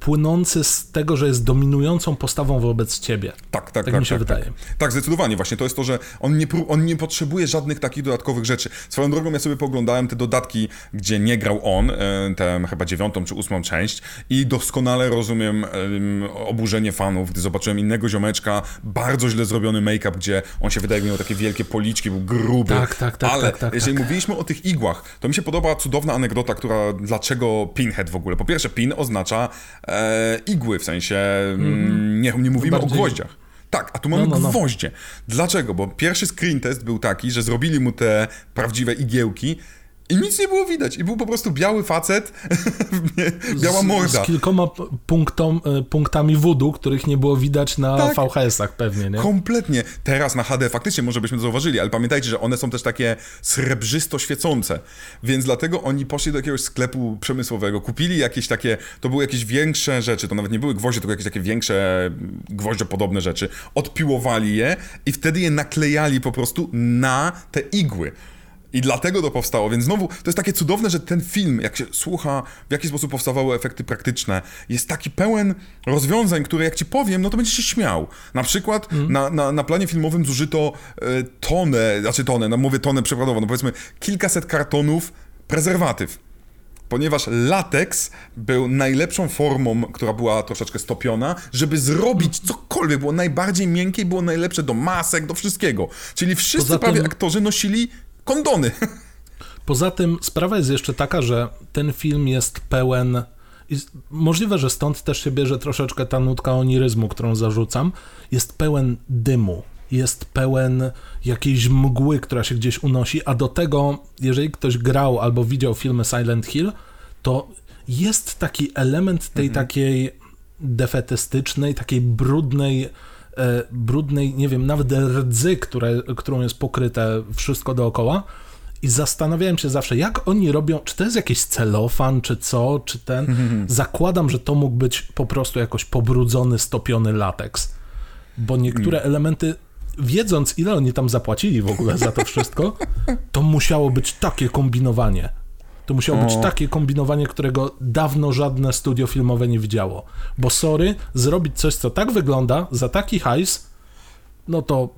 płynący z tego, że jest dominującą postawą wobec ciebie. Tak, tak, tak. Tak mi się tak, wydaje. Tak. tak, zdecydowanie. Właśnie to jest to, że on nie, on nie potrzebuje żadnych takich dodatkowych rzeczy. Swoją drogą ja sobie poglądałem te dodatki, gdzie nie grał on, e, tę chyba dziewiątą czy ósmą część i doskonale rozumiem oburzenie fanów, gdy zobaczyłem innego ziomeczka, bardzo źle zrobiony make-up, gdzie on się wydaje, że miał takie wielkie policzki, był gruby. Tak, tak, tak. Ale tak, tak, jeżeli tak. mówiliśmy o tych igłach, to mi się podoba cudowna anegdota, która dlaczego Pinhead w ogóle. Po pierwsze, pin oznacza oznacza e, igły, w sensie mm, nie, nie mówimy Bardziej... o gwoździach. Tak, a tu mamy no, no, no. gwoździe. Dlaczego? Bo pierwszy screen test był taki, że zrobili mu te prawdziwe igiełki i nic nie było widać. I był po prostu biały facet, biała morda. Z, z kilkoma punktom, e, punktami wudu, których nie było widać na tak, VHS-ach pewnie, nie? Kompletnie. Teraz na HD faktycznie może byśmy to zauważyli, ale pamiętajcie, że one są też takie srebrzysto świecące. Więc dlatego oni poszli do jakiegoś sklepu przemysłowego, kupili jakieś takie, to były jakieś większe rzeczy, to nawet nie były gwoździe, były jakieś takie większe gwoździopodobne rzeczy. Odpiłowali je i wtedy je naklejali po prostu na te igły. I dlatego to powstało, więc znowu to jest takie cudowne, że ten film, jak się słucha, w jaki sposób powstawały efekty praktyczne, jest taki pełen rozwiązań, które jak ci powiem, no to będziesz się śmiał. Na przykład mm. na, na, na, planie filmowym zużyto e, tonę, znaczy tonę, no mówię tonę przykładowo, no powiedzmy kilkaset kartonów prezerwatyw ponieważ lateks był najlepszą formą, która była troszeczkę stopiona, żeby zrobić cokolwiek, było najbardziej miękkie i było najlepsze do masek, do wszystkiego. Czyli wszyscy Poza prawie tym... aktorzy nosili kondony. Poza tym sprawa jest jeszcze taka, że ten film jest pełen. Możliwe, że stąd też się bierze troszeczkę ta nutka oniryzmu, którą zarzucam. Jest pełen dymu, jest pełen jakiejś mgły, która się gdzieś unosi, a do tego, jeżeli ktoś grał albo widział filmy Silent Hill, to jest taki element tej mhm. takiej defetystycznej, takiej brudnej, brudnej, nie wiem, nawet rdzy, które, którą jest pokryte wszystko dookoła. I zastanawiałem się zawsze, jak oni robią, czy to jest jakiś celofan, czy co, czy ten. Zakładam, że to mógł być po prostu jakoś pobrudzony, stopiony lateks. Bo niektóre mm. elementy wiedząc, ile oni tam zapłacili w ogóle za to wszystko, to musiało być takie kombinowanie. To musiało być takie kombinowanie, którego dawno żadne studio filmowe nie widziało. Bo sorry, zrobić coś, co tak wygląda, za taki hajs, no to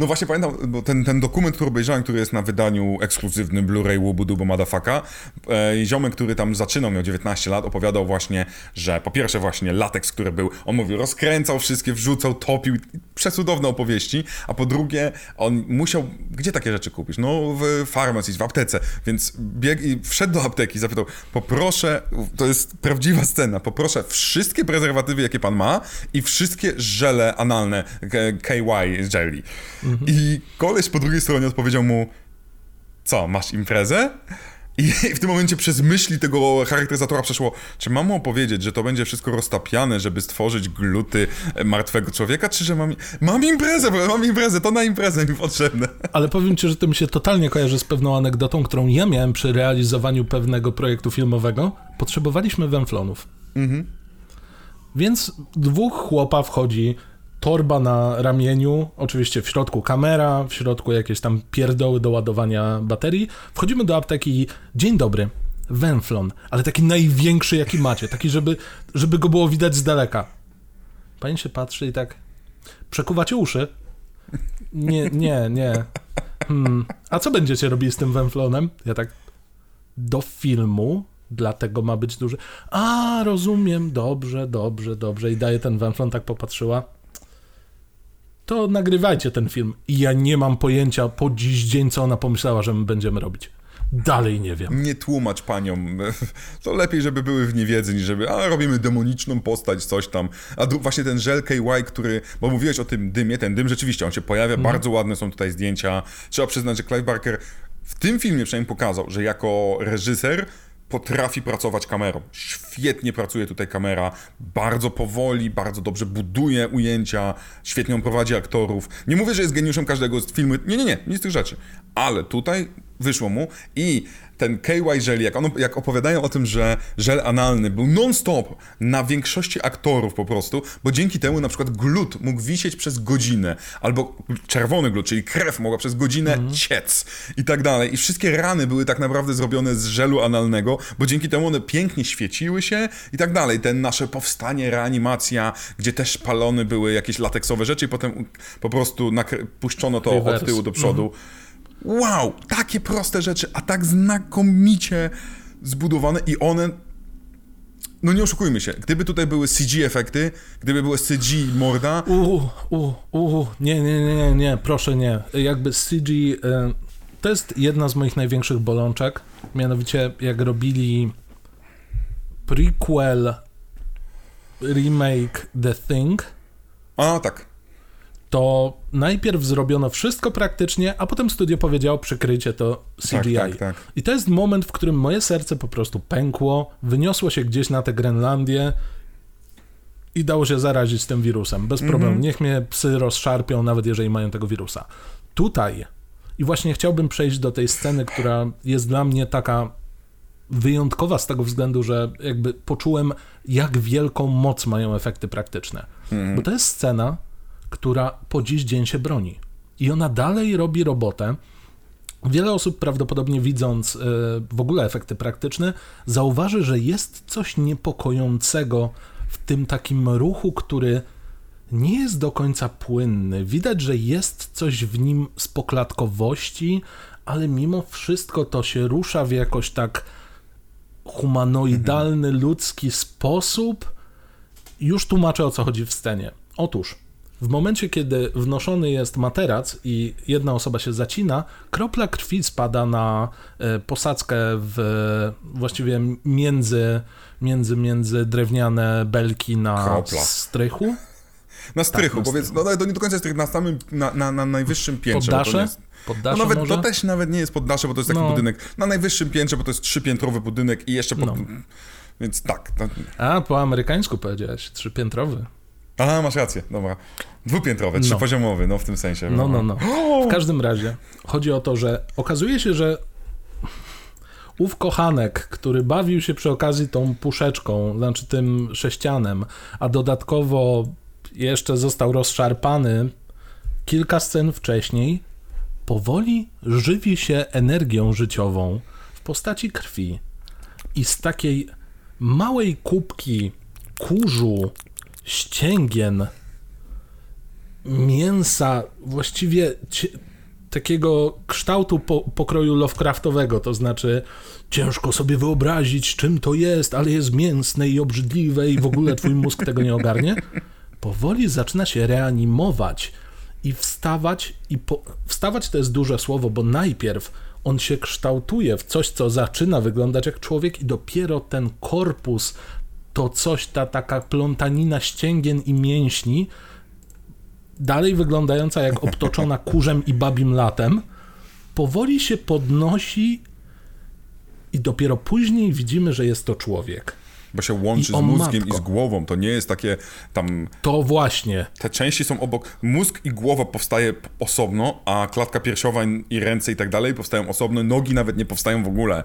no właśnie pamiętam, bo ten, ten dokument, który obejrzałem, który jest na wydaniu ekskluzywnym Blu-ray Łubudubo Madafaka, e, ziomek, który tam zaczynał, miał 19 lat, opowiadał właśnie, że po pierwsze właśnie lateks, który był, on mówił, rozkręcał wszystkie, wrzucał, topił, przecudowne opowieści, a po drugie, on musiał, gdzie takie rzeczy kupić? No w farmacji, w aptece, więc biegł i wszedł do apteki i zapytał, poproszę, to jest prawdziwa scena, poproszę wszystkie prezerwatywy, jakie pan ma i wszystkie żele analne, KY jelly. Mhm. I koleś po drugiej stronie odpowiedział mu, co, masz imprezę? I w tym momencie przez myśli tego charakteryzatora przeszło, czy mam mu opowiedzieć, że to będzie wszystko roztapiane, żeby stworzyć gluty martwego człowieka, czy że mam... Mam imprezę, mam imprezę, to na imprezę mi potrzebne. Ale powiem ci, że to mi się totalnie kojarzy z pewną anegdotą, którą ja miałem przy realizowaniu pewnego projektu filmowego. Potrzebowaliśmy węflonów. Mhm. Więc dwóch chłopa wchodzi torba na ramieniu, oczywiście w środku kamera, w środku jakieś tam pierdoły do ładowania baterii. Wchodzimy do apteki i dzień dobry, węflon, ale taki największy jaki macie, taki żeby, żeby go było widać z daleka. Pani się patrzy i tak, przekuwacie uszy? Nie, nie, nie. Hmm. A co będziecie robili z tym węflonem? Ja tak, do filmu, dlatego ma być duży. A, rozumiem, dobrze, dobrze, dobrze. I daje ten węflon, tak popatrzyła to nagrywajcie ten film. I ja nie mam pojęcia po dziś dzień, co ona pomyślała, że my będziemy robić. Dalej nie wiem. Nie tłumacz paniom. To lepiej, żeby były w niewiedzy, niż żeby, a robimy demoniczną postać, coś tam. A właśnie ten żel KY, który, bo mówiłeś o tym dymie, ten dym rzeczywiście, on się pojawia, mm. bardzo ładne są tutaj zdjęcia. Trzeba przyznać, że Clive Barker w tym filmie przynajmniej pokazał, że jako reżyser potrafi pracować kamerą. Świetnie pracuje tutaj kamera, bardzo powoli, bardzo dobrze buduje ujęcia, świetnie prowadzi aktorów. Nie mówię, że jest geniuszem każdego z filmu, nie, nie, nie, nic z tych rzeczy. Ale tutaj wyszło mu i ten KY Jelly, jak, on, jak opowiadają o tym, że żel analny był non-stop na większości aktorów po prostu, bo dzięki temu na przykład glut mógł wisieć przez godzinę, albo czerwony glut, czyli krew mogła przez godzinę mm. ciec i tak dalej. I wszystkie rany były tak naprawdę zrobione z żelu analnego, bo dzięki temu one pięknie świeciły się i tak dalej. Ten nasze powstanie, reanimacja, gdzie też palone były jakieś lateksowe rzeczy i potem po prostu puszczono to Reverse. od tyłu do przodu. Mm wow, takie proste rzeczy, a tak znakomicie zbudowane i one no nie oszukujmy się, gdyby tutaj były CG efekty, gdyby były CG morda... Uuu, uuu, uuu, nie, nie, nie, nie, nie, proszę nie. Jakby CG, y, to jest jedna z moich największych bolączek, mianowicie jak robili prequel remake The Thing... A, tak to najpierw zrobiono wszystko praktycznie, a potem studio powiedziało, przykryjcie to CGI. Tak, tak, tak. I to jest moment, w którym moje serce po prostu pękło, wyniosło się gdzieś na tę Grenlandię i dało się zarazić tym wirusem. Bez problemu. Mm -hmm. Niech mnie psy rozszarpią, nawet jeżeli mają tego wirusa. Tutaj, i właśnie chciałbym przejść do tej sceny, która jest dla mnie taka wyjątkowa z tego względu, że jakby poczułem, jak wielką moc mają efekty praktyczne. Mm -hmm. Bo to jest scena, która po dziś dzień się broni. I ona dalej robi robotę. Wiele osób prawdopodobnie widząc w ogóle efekty praktyczne, zauważy, że jest coś niepokojącego w tym takim ruchu, który nie jest do końca płynny. Widać, że jest coś w nim z poklatkowości, ale mimo wszystko to się rusza w jakoś tak humanoidalny, mhm. ludzki sposób. Już tłumaczę o co chodzi w scenie. Otóż, w momencie, kiedy wnoszony jest materac i jedna osoba się zacina, kropla krwi spada na e, posadzkę w właściwie między, między, między drewniane belki na Kropla. strychu. Na strychu, tak, powiedz, no to nie do końca strych, na samym, na, na, na najwyższym piętrze. Poddasze? Poddasze no nawet, może? to też nawet nie jest poddasze, bo to jest taki no. budynek na najwyższym piętrze, bo to jest trzypiętrowy budynek i jeszcze pod... No. Więc tak. To... A, po amerykańsku powiedziałeś, trzypiętrowy. A, masz rację, dobra. Dwupiętrowy, no. trzypoziomowy, no w tym sensie. No, no, no. W każdym razie chodzi o to, że okazuje się, że ów kochanek, który bawił się przy okazji tą puszeczką, znaczy tym sześcianem, a dodatkowo jeszcze został rozszarpany kilka scen wcześniej, powoli żywi się energią życiową w postaci krwi. I z takiej małej kubki kurzu, ścięgien, mięsa, właściwie takiego kształtu po, pokroju Lovecraftowego, to znaczy ciężko sobie wyobrazić, czym to jest, ale jest mięsne i obrzydliwe i w ogóle twój mózg tego nie ogarnie. Powoli zaczyna się reanimować i wstawać, i po... wstawać to jest duże słowo, bo najpierw on się kształtuje w coś, co zaczyna wyglądać jak człowiek, i dopiero ten korpus, to coś, ta taka plątanina ścięgien i mięśni, dalej wyglądająca jak obtoczona kurzem i babim latem, powoli się podnosi i dopiero później widzimy, że jest to człowiek bo się łączy z mózgiem matko. i z głową. To nie jest takie tam. To właśnie. Te części są obok. Mózg i głowa powstaje osobno, a klatka piersiowa i ręce i tak dalej powstają osobno. Nogi nawet nie powstają w ogóle.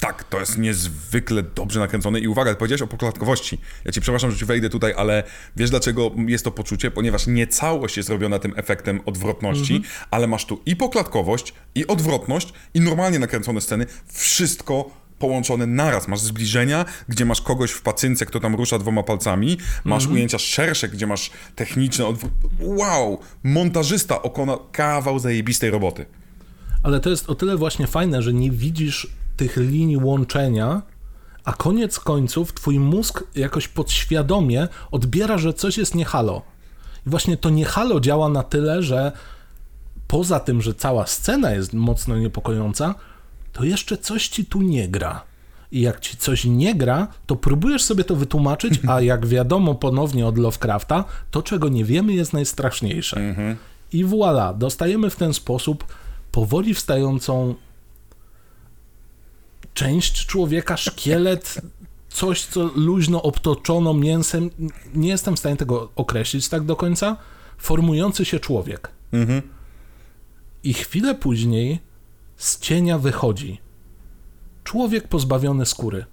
Tak, to jest niezwykle dobrze nakręcone i uwaga, powiedziałeś o poklatkowości. Ja ci przepraszam, że ci wejdę tutaj, ale wiesz dlaczego jest to poczucie? Ponieważ nie całość jest robiona tym efektem odwrotności, mm -hmm. ale masz tu i poklatkowość, i odwrotność, i normalnie nakręcone sceny. Wszystko połączone naraz. Masz zbliżenia, gdzie masz kogoś w pacynce, kto tam rusza dwoma palcami, masz mm -hmm. ujęcia szersze, gdzie masz techniczne odwrót. Wow! Montażysta okona kawał zajebistej roboty. Ale to jest o tyle właśnie fajne, że nie widzisz tych linii łączenia, a koniec końców twój mózg jakoś podświadomie odbiera, że coś jest niehalo. I właśnie to niehalo działa na tyle, że poza tym, że cała scena jest mocno niepokojąca, to jeszcze coś ci tu nie gra. I jak ci coś nie gra, to próbujesz sobie to wytłumaczyć, a jak wiadomo ponownie od Lovecrafta, to czego nie wiemy jest najstraszniejsze. Mhm. I voilà, dostajemy w ten sposób powoli wstającą część człowieka, szkielet, coś, co luźno obtoczono mięsem. Nie jestem w stanie tego określić tak do końca. Formujący się człowiek. Mhm. I chwilę później z cienia wychodzi człowiek pozbawiony skóry.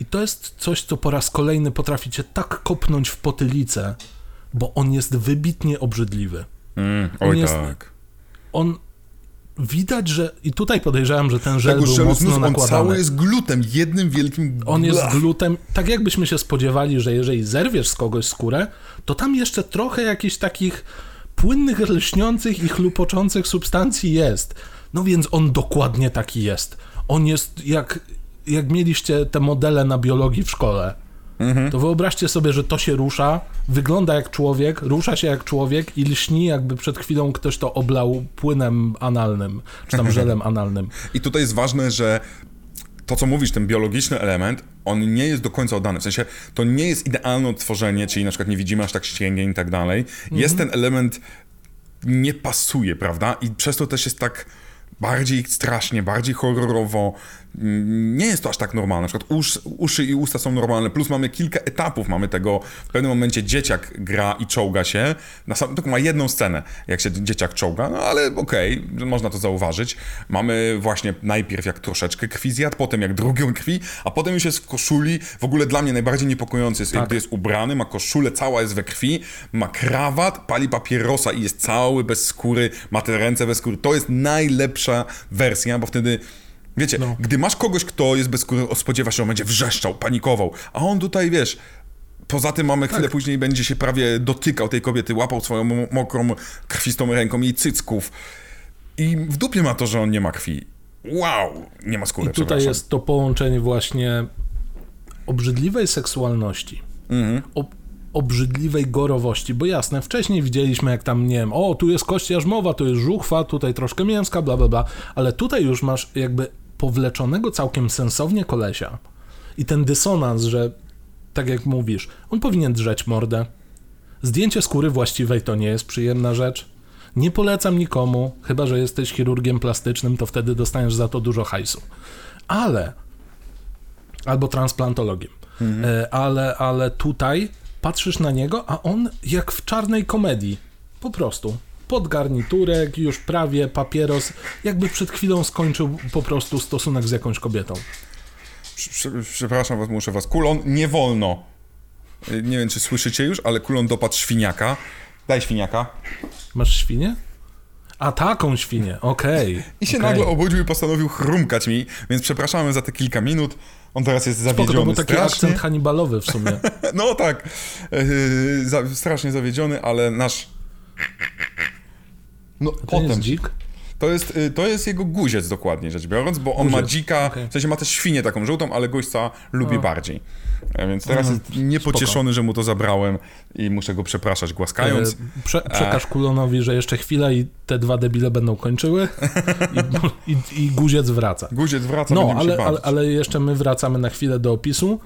I to jest coś, co po raz kolejny potrafi cię tak kopnąć w potylicę, bo on jest wybitnie obrzydliwy. Mm, oj on jest, tak. On widać, że i tutaj podejrzewam, że ten żel był mocno on nakładany. On cały jest glutem, jednym wielkim... On jest glutem, tak jakbyśmy się spodziewali, że jeżeli zerwiesz z kogoś skórę, to tam jeszcze trochę jakichś takich płynnych, lśniących i chlupoczących substancji jest. No więc on dokładnie taki jest. On jest jak, jak mieliście te modele na biologii w szkole. Mhm. To wyobraźcie sobie, że to się rusza, wygląda jak człowiek, rusza się jak człowiek i lśni, jakby przed chwilą ktoś to oblał płynem analnym, czy tam żelem analnym. I tutaj jest ważne, że to, co mówisz, ten biologiczny element, on nie jest do końca oddany. W sensie, to nie jest idealne odtworzenie, czyli na przykład nie widzimy aż tak ścięgień i tak dalej. Jest mhm. ten element, nie pasuje, prawda? I przez to też jest tak bardziej strasznie, bardziej horrorowo. Nie jest to aż tak normalne. Na przykład usz, uszy i usta są normalne, plus mamy kilka etapów. Mamy tego, w pewnym momencie dzieciak gra i czołga się. Na sam, tylko ma jedną scenę, jak się dzieciak czołga, no ale okej, okay, można to zauważyć. Mamy właśnie najpierw jak troszeczkę krwi zjadł, potem jak drugą krwi, a potem już jest w koszuli. W ogóle dla mnie najbardziej niepokojący jest, tak. gdy jest ubrany, ma koszulę, cała jest we krwi, ma krawat, pali papierosa i jest cały bez skóry, ma te ręce bez skóry. To jest najlepsza wersja, bo wtedy Wiecie, no. gdy masz kogoś, kto jest bez skóry, spodziewasz się, że on będzie wrzeszczał, panikował, a on tutaj, wiesz, poza tym mamy chwilę tak. później, będzie się prawie dotykał tej kobiety, łapał swoją mokrą, krwistą ręką jej cycków. I w dupie ma to, że on nie ma krwi. Wow, nie ma skóry, I tutaj jest to połączenie właśnie obrzydliwej seksualności, mhm. ob obrzydliwej gorowości, bo jasne, wcześniej widzieliśmy jak tam, nie wiem, o, tu jest kość jarzmowa, tu jest żuchwa, tutaj troszkę mięska, bla, bla, bla, ale tutaj już masz jakby powleczonego całkiem sensownie kolesia i ten dysonans, że tak jak mówisz, on powinien drzeć mordę. Zdjęcie skóry właściwej to nie jest przyjemna rzecz. Nie polecam nikomu, chyba że jesteś chirurgiem plastycznym, to wtedy dostaniesz za to dużo hajsu. Ale albo transplantologiem. Mhm. E, ale, ale tutaj patrzysz na niego, a on jak w czarnej komedii. Po prostu. Pod garniturek, już prawie papieros, jakby przed chwilą skończył po prostu stosunek z jakąś kobietą. Przepraszam was, muszę was. Kulon, nie wolno. Nie wiem, czy słyszycie już, ale kulon dopadł świniaka. Daj świniaka. Masz świnię? A taką świnię, okej. Okay, I się okay. nagle obudził i postanowił chrumkać mi, więc przepraszamy za te kilka minut. On teraz jest zawiedziony Spoko, to był taki strasznie. akcent hannibalowy w sumie. no tak, yy, strasznie zawiedziony, ale nasz... No, to potem... jest dzik? To jest, y, to jest jego guziec dokładnie rzecz biorąc, bo on guziec. ma dzika, okay. w sensie ma też świnię taką żółtą, ale guźca lubi o. bardziej. E, więc teraz jest niepocieszony, Spoko. że mu to zabrałem i muszę go przepraszać głaskając. E, prze, przekaż Kulonowi, że jeszcze chwila i te dwa debile będą kończyły i, i, i guziec wraca. Guziec wraca, No, ale, ale, ale jeszcze my wracamy na chwilę do opisu.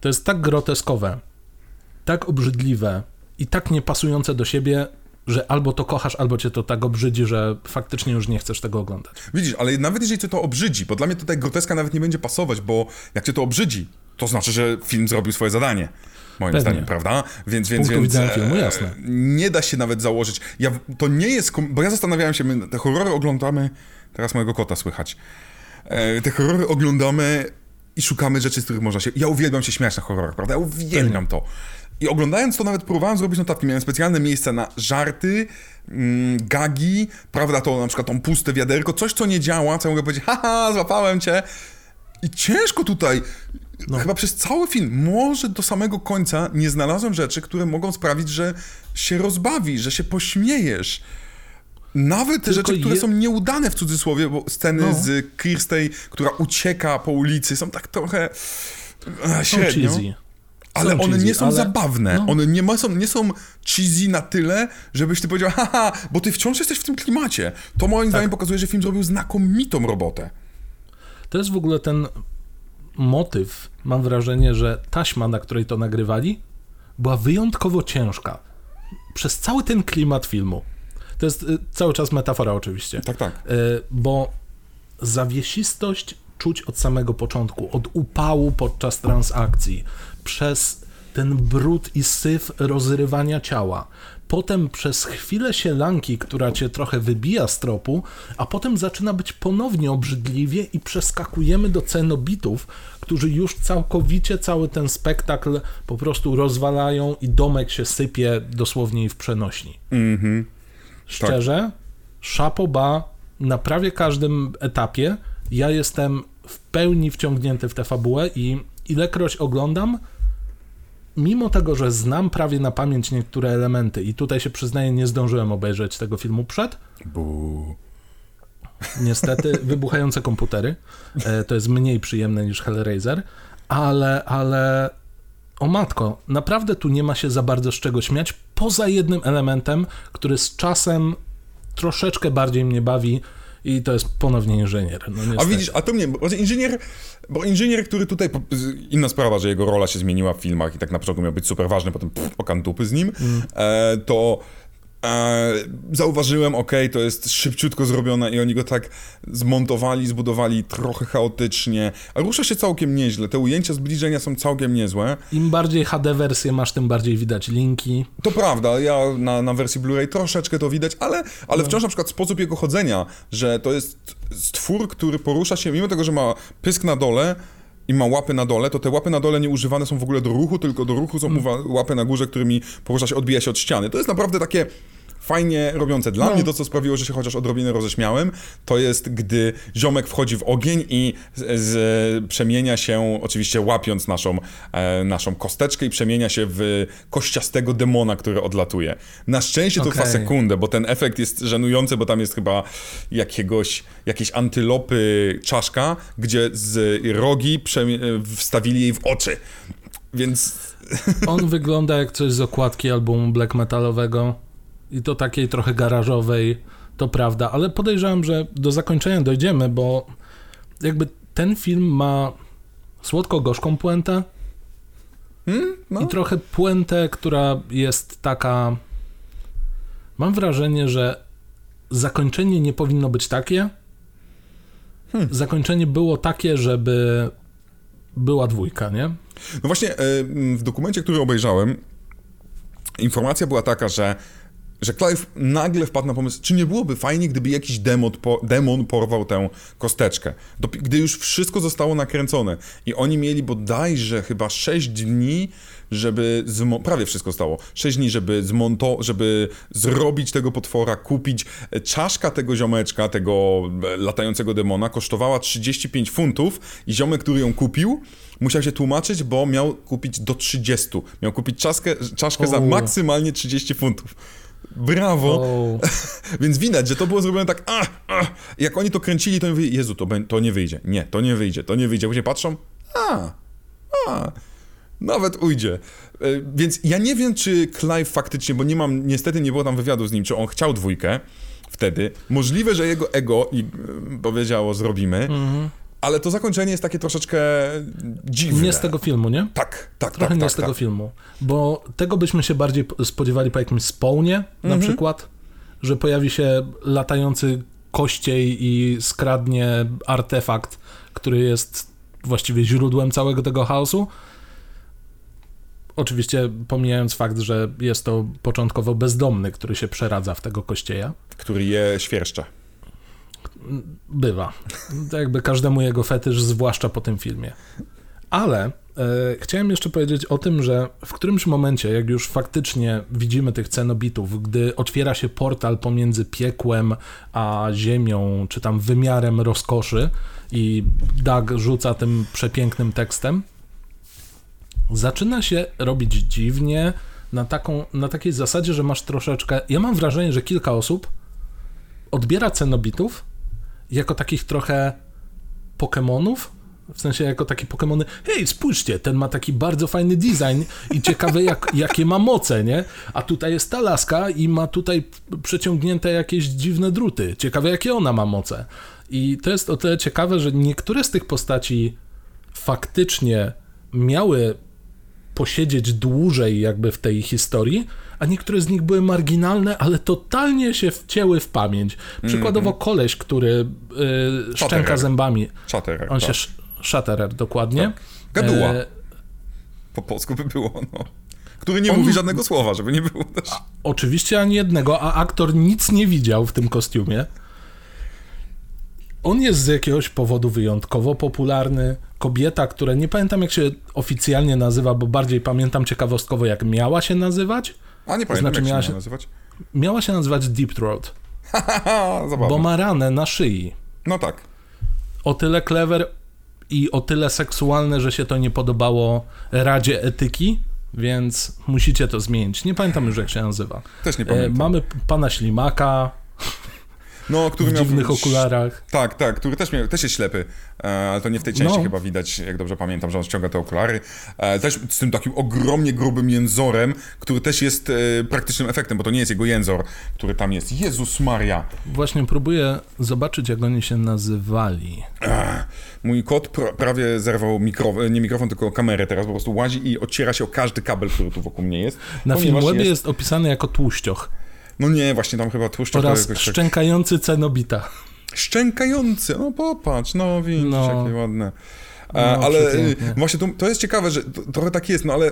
To jest tak groteskowe, tak obrzydliwe i tak niepasujące do siebie, że albo to kochasz, albo cię to tak obrzydzi, że faktycznie już nie chcesz tego oglądać. Widzisz, ale nawet jeżeli cię to obrzydzi, bo dla mnie tutaj groteska nawet nie będzie pasować, bo jak cię to obrzydzi, to znaczy, że film zrobił swoje zadanie. Moim Pewnie. zdaniem, prawda? Więc, więc, więc widzenia filmu, jasne. nie da się nawet założyć. Ja, to nie jest. Bo ja zastanawiałem się, my te horrory oglądamy. Teraz mojego kota słychać. E, te horrory oglądamy i szukamy rzeczy, z których można się. Ja uwielbiam się śmiać na horrorach, prawda? Ja uwielbiam to. I oglądając to nawet próbowałem zrobić notatki. Miałem specjalne miejsce na żarty, mm, gagi, prawda, to na przykład tą puste wiaderko, coś co nie działa, co mogę powiedzieć, haha, złapałem cię. I ciężko tutaj, no. chyba przez cały film, może do samego końca nie znalazłem rzeczy, które mogą sprawić, że się rozbawi, że się pośmiejesz. Nawet te rzeczy, które je... są nieudane w cudzysłowie, bo sceny no. z Kirstej, która ucieka po ulicy, są tak trochę e, średnio. Są ale one cheesy, nie są ale... zabawne. No. One nie, ma, są, nie są cheesy na tyle, żebyś ty powiedział, haha, bo ty wciąż jesteś w tym klimacie. To moim tak. zdaniem pokazuje, że film zrobił znakomitą robotę. To jest w ogóle ten motyw, mam wrażenie, że taśma, na której to nagrywali, była wyjątkowo ciężka. Przez cały ten klimat filmu. To jest y, cały czas metafora oczywiście. Tak, tak. Y, bo zawiesistość czuć od samego początku, od upału podczas transakcji, przez ten brud i syf rozrywania ciała. Potem przez chwilę sielanki, która cię trochę wybija z tropu, a potem zaczyna być ponownie obrzydliwie i przeskakujemy do cenobitów, którzy już całkowicie cały ten spektakl po prostu rozwalają i domek się sypie dosłownie w przenośni. Mhm. Szczerze, tak. szapoba na prawie każdym etapie ja jestem w pełni wciągnięty w tę fabułę i ilekroć oglądam, mimo tego, że znam prawie na pamięć niektóre elementy i tutaj się przyznaję, nie zdążyłem obejrzeć tego filmu przed. Buu. Niestety, wybuchające komputery. E, to jest mniej przyjemne niż Hellraiser, ale, ale o matko, naprawdę tu nie ma się za bardzo z czego śmiać, poza jednym elementem, który z czasem troszeczkę bardziej mnie bawi, i to jest ponownie inżynier. No a widzisz, a to mnie, inżynier, bo inżynier, który tutaj, inna sprawa, że jego rola się zmieniła w filmach i tak na początku miał być super ważny, potem pff, okantupy z nim, mm. e, to zauważyłem, ok, to jest szybciutko zrobione i oni go tak zmontowali, zbudowali trochę chaotycznie, a rusza się całkiem nieźle. Te ujęcia zbliżenia są całkiem niezłe. Im bardziej HD wersję masz, tym bardziej widać linki. To prawda, ja na, na wersji Blu-ray troszeczkę to widać, ale, ale no. wciąż na przykład sposób jego chodzenia, że to jest stwór, który porusza się, mimo tego, że ma pysk na dole, i ma łapy na dole, to te łapy na dole nie używane są w ogóle do ruchu, tylko do ruchu są mm. łapy na górze, którymi porusza się, odbija się od ściany. To jest naprawdę takie fajnie robiące. Dla no. mnie to, co sprawiło, że się chociaż odrobinę roześmiałem, to jest, gdy ziomek wchodzi w ogień i z, z, przemienia się, oczywiście łapiąc naszą, e, naszą kosteczkę i przemienia się w kościastego demona, który odlatuje. Na szczęście to trwa sekundę, bo ten efekt jest żenujący, bo tam jest chyba jakiegoś, jakiejś antylopy czaszka, gdzie z rogi wstawili jej w oczy. Więc... On wygląda jak coś z okładki albumu black metalowego i to takiej trochę garażowej, to prawda, ale podejrzewam, że do zakończenia dojdziemy, bo jakby ten film ma słodko-gorzką puentę hmm? no. i trochę puentę, która jest taka... Mam wrażenie, że zakończenie nie powinno być takie. Hmm. Zakończenie było takie, żeby była dwójka, nie? No właśnie, e, w dokumencie, który obejrzałem, informacja była taka, że że Clive nagle wpadł na pomysł, czy nie byłoby fajnie, gdyby jakiś demon, po, demon porwał tę kosteczkę. gdy już wszystko zostało nakręcone i oni mieli bodajże chyba 6 dni, żeby prawie wszystko stało. 6 dni, żeby zmonto żeby zrobić tego potwora, kupić. Czaszka tego ziomeczka, tego e, latającego demona kosztowała 35 funtów i ziomek, który ją kupił, musiał się tłumaczyć, bo miał kupić do 30. Miał kupić czaszkę, czaszkę za maksymalnie 30 funtów. Brawo! Oh. Więc widać, że to było zrobione tak, a, a. jak oni to kręcili, to mówię, Jezu, to, to nie wyjdzie. Nie, to nie wyjdzie, to nie wyjdzie. Później patrzą, a, a, nawet ujdzie. E, więc ja nie wiem, czy Clive faktycznie, bo nie mam, niestety nie było tam wywiadu z nim, czy on chciał dwójkę wtedy. Możliwe, że jego ego i, e, powiedziało, zrobimy. -hmm. Ale to zakończenie jest takie troszeczkę dziwne. Nie z tego filmu, nie? Tak, tak, Trochę tak. nie tak, z tego tak. filmu. Bo tego byśmy się bardziej spodziewali po jakimś spawnie na mhm. przykład, że pojawi się latający kościej i skradnie artefakt, który jest właściwie źródłem całego tego chaosu. Oczywiście pomijając fakt, że jest to początkowo bezdomny, który się przeradza w tego kościeja. Który je świerszcze. Bywa. To jakby każdemu jego fetysz, zwłaszcza po tym filmie. Ale e, chciałem jeszcze powiedzieć o tym, że w którymś momencie, jak już faktycznie widzimy tych cenobitów, gdy otwiera się portal pomiędzy piekłem a ziemią, czy tam wymiarem rozkoszy i Doug rzuca tym przepięknym tekstem, zaczyna się robić dziwnie na, taką, na takiej zasadzie, że masz troszeczkę. Ja mam wrażenie, że kilka osób odbiera cenobitów jako takich trochę Pokémonów, w sensie jako takie Pokémony, hej, spójrzcie, ten ma taki bardzo fajny design i ciekawe jak, jakie ma moce, nie? A tutaj jest ta laska i ma tutaj przeciągnięte jakieś dziwne druty. Ciekawe jakie ona ma moce. I to jest o tyle ciekawe, że niektóre z tych postaci faktycznie miały posiedzieć dłużej jakby w tej historii, a niektóre z nich były marginalne, ale totalnie się wcięły w pamięć. Przykładowo -hmm. koleś, który y, szczęka zębami. Chatterer, On tak. się... Chatterer, dokładnie. Tak. Gaduła. E... Po polsku by było, no. Który nie On... mówi żadnego słowa, żeby nie było też. A, oczywiście ani jednego, a aktor nic nie widział w tym kostiumie. On jest z jakiegoś powodu wyjątkowo popularny. Kobieta, która nie pamiętam jak się oficjalnie nazywa, bo bardziej pamiętam ciekawostkowo jak miała się nazywać. A nie pamiętam znaczy, jak miała się nazywać. Miała się nazywać Deep Throat. bo ma ranę na szyi. No tak. O tyle clever i o tyle seksualne, że się to nie podobało Radzie Etyki, więc musicie to zmienić. Nie pamiętam już jak się nazywa. Też nie pamiętam. E, mamy pana Ślimaka, no, który w miał... dziwnych okularach. Tak, tak, który też, miał, też jest ślepy, e, ale to nie w tej części no. chyba widać, jak dobrze pamiętam, że on ściąga te okulary. E, też z tym takim ogromnie grubym jęzorem, który też jest e, praktycznym efektem, bo to nie jest jego jęzor, który tam jest. Jezus Maria! Właśnie próbuję zobaczyć, jak oni się nazywali. Mój kot pr prawie zerwał mikrofon, nie mikrofon, tylko kamerę teraz, po prostu łazi i ociera się o każdy kabel, który tu wokół mnie jest. Na Filmwebie jest... jest opisany jako tłuścioch. No nie, właśnie tam chyba tłuszcz Oraz jakoś tak- szczękający tak... cenobita. Szczękający, no popatrz, no widzisz, no. jakie ładne. No, ale właśnie to, to jest ciekawe, że to, trochę tak jest, no ale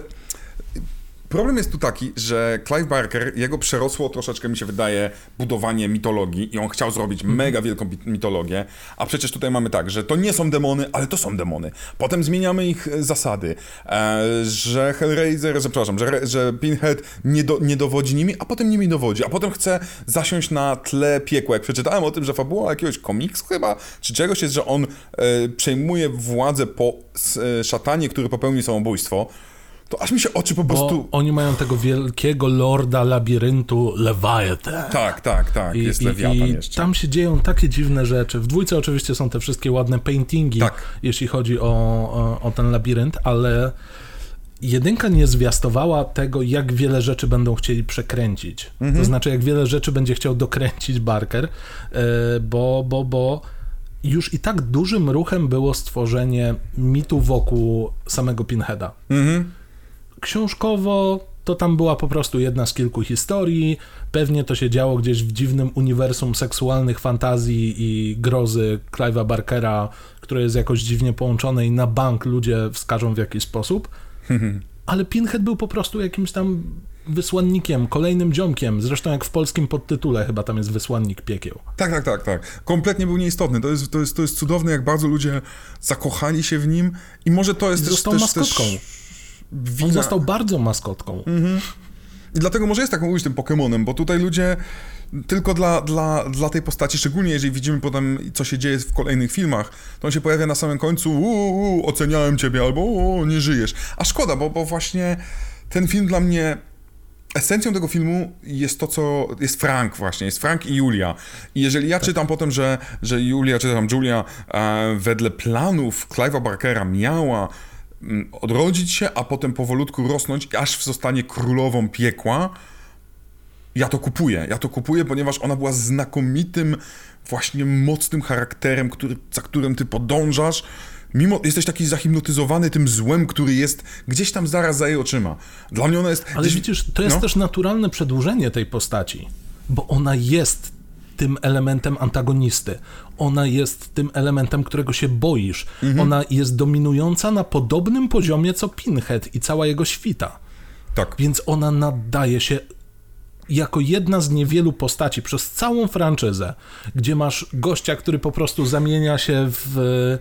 Problem jest tu taki, że Clive Barker, jego przerosło troszeczkę, mi się wydaje, budowanie mitologii i on chciał zrobić mm. mega wielką mitologię, a przecież tutaj mamy tak, że to nie są demony, ale to są demony. Potem zmieniamy ich e, zasady, e, że Hellraiser, że, przepraszam, że, że Pinhead nie, do, nie dowodzi nimi, a potem nimi dowodzi, a potem chce zasiąść na tle piekła. Jak przeczytałem o tym, że fabuła jakiegoś komiksu chyba, czy czegoś jest, że on e, przejmuje władzę po szatanie, który popełni samobójstwo, to aż mi się oczy po Bo prostu... oni mają tego wielkiego lorda labiryntu Leviathan. Tak, tak, tak, I, jest i, Leviathan i jeszcze. tam się dzieją takie dziwne rzeczy. W dwójce oczywiście są te wszystkie ładne paintingi, tak. jeśli chodzi o, o, o ten labirynt, ale jedynka nie zwiastowała tego, jak wiele rzeczy będą chcieli przekręcić. Mhm. To znaczy, jak wiele rzeczy będzie chciał dokręcić Barker, e, bo, bo, bo już i tak dużym ruchem było stworzenie mitu wokół samego Pinheada. Mhm książkowo to tam była po prostu jedna z kilku historii. Pewnie to się działo gdzieś w dziwnym uniwersum seksualnych fantazji i grozy Clive'a Barkera, które jest jakoś dziwnie połączone i na bank ludzie wskażą w jakiś sposób. Ale Pinhead był po prostu jakimś tam wysłannikiem, kolejnym ziomkiem, zresztą jak w polskim podtytule chyba tam jest wysłannik piekieł. Tak, tak, tak, tak. Kompletnie był nieistotny. To jest, to jest, to jest cudowne, jak bardzo ludzie zakochali się w nim i może to jest I też... Został też, maskotką. Też wina... On został bardzo maskotką. Mhm. I dlatego może jest tak mówić tym Pokémonem, bo tutaj ludzie tylko dla, dla, dla tej postaci, szczególnie jeżeli widzimy potem, co się dzieje w kolejnych filmach, to on się pojawia na samym końcu, uuu, oceniałem ciebie, albo uuu, nie żyjesz. A szkoda, bo, bo właśnie ten film dla mnie esencją tego filmu jest to, co jest Frank właśnie, jest Frank i Julia. I jeżeli ja tak. czytam potem, że, że Julia, czy tam Julia e, wedle planów Clive'a Barkera miała odrodzić się, a potem powolutku rosnąć, aż zostanie królową piekła. Ja to kupuję. Ja to kupuję, ponieważ ona była znakomitym, właśnie mocnym charakterem, który, za którym ty podążasz. Mimo jesteś taki zahipnotyzowany tym złem, który jest gdzieś tam zaraz za jej oczyma. Dla mnie ona jest. Ale gdzieś... widzisz, to jest no? też naturalne przedłużenie tej postaci, bo ona jest tym elementem antagonisty. Ona jest tym elementem, którego się boisz. Mhm. Ona jest dominująca na podobnym poziomie co Pinhead i cała jego świta. Tak. Więc ona nadaje się jako jedna z niewielu postaci przez całą franczyzę, gdzie masz gościa, który po prostu zamienia się w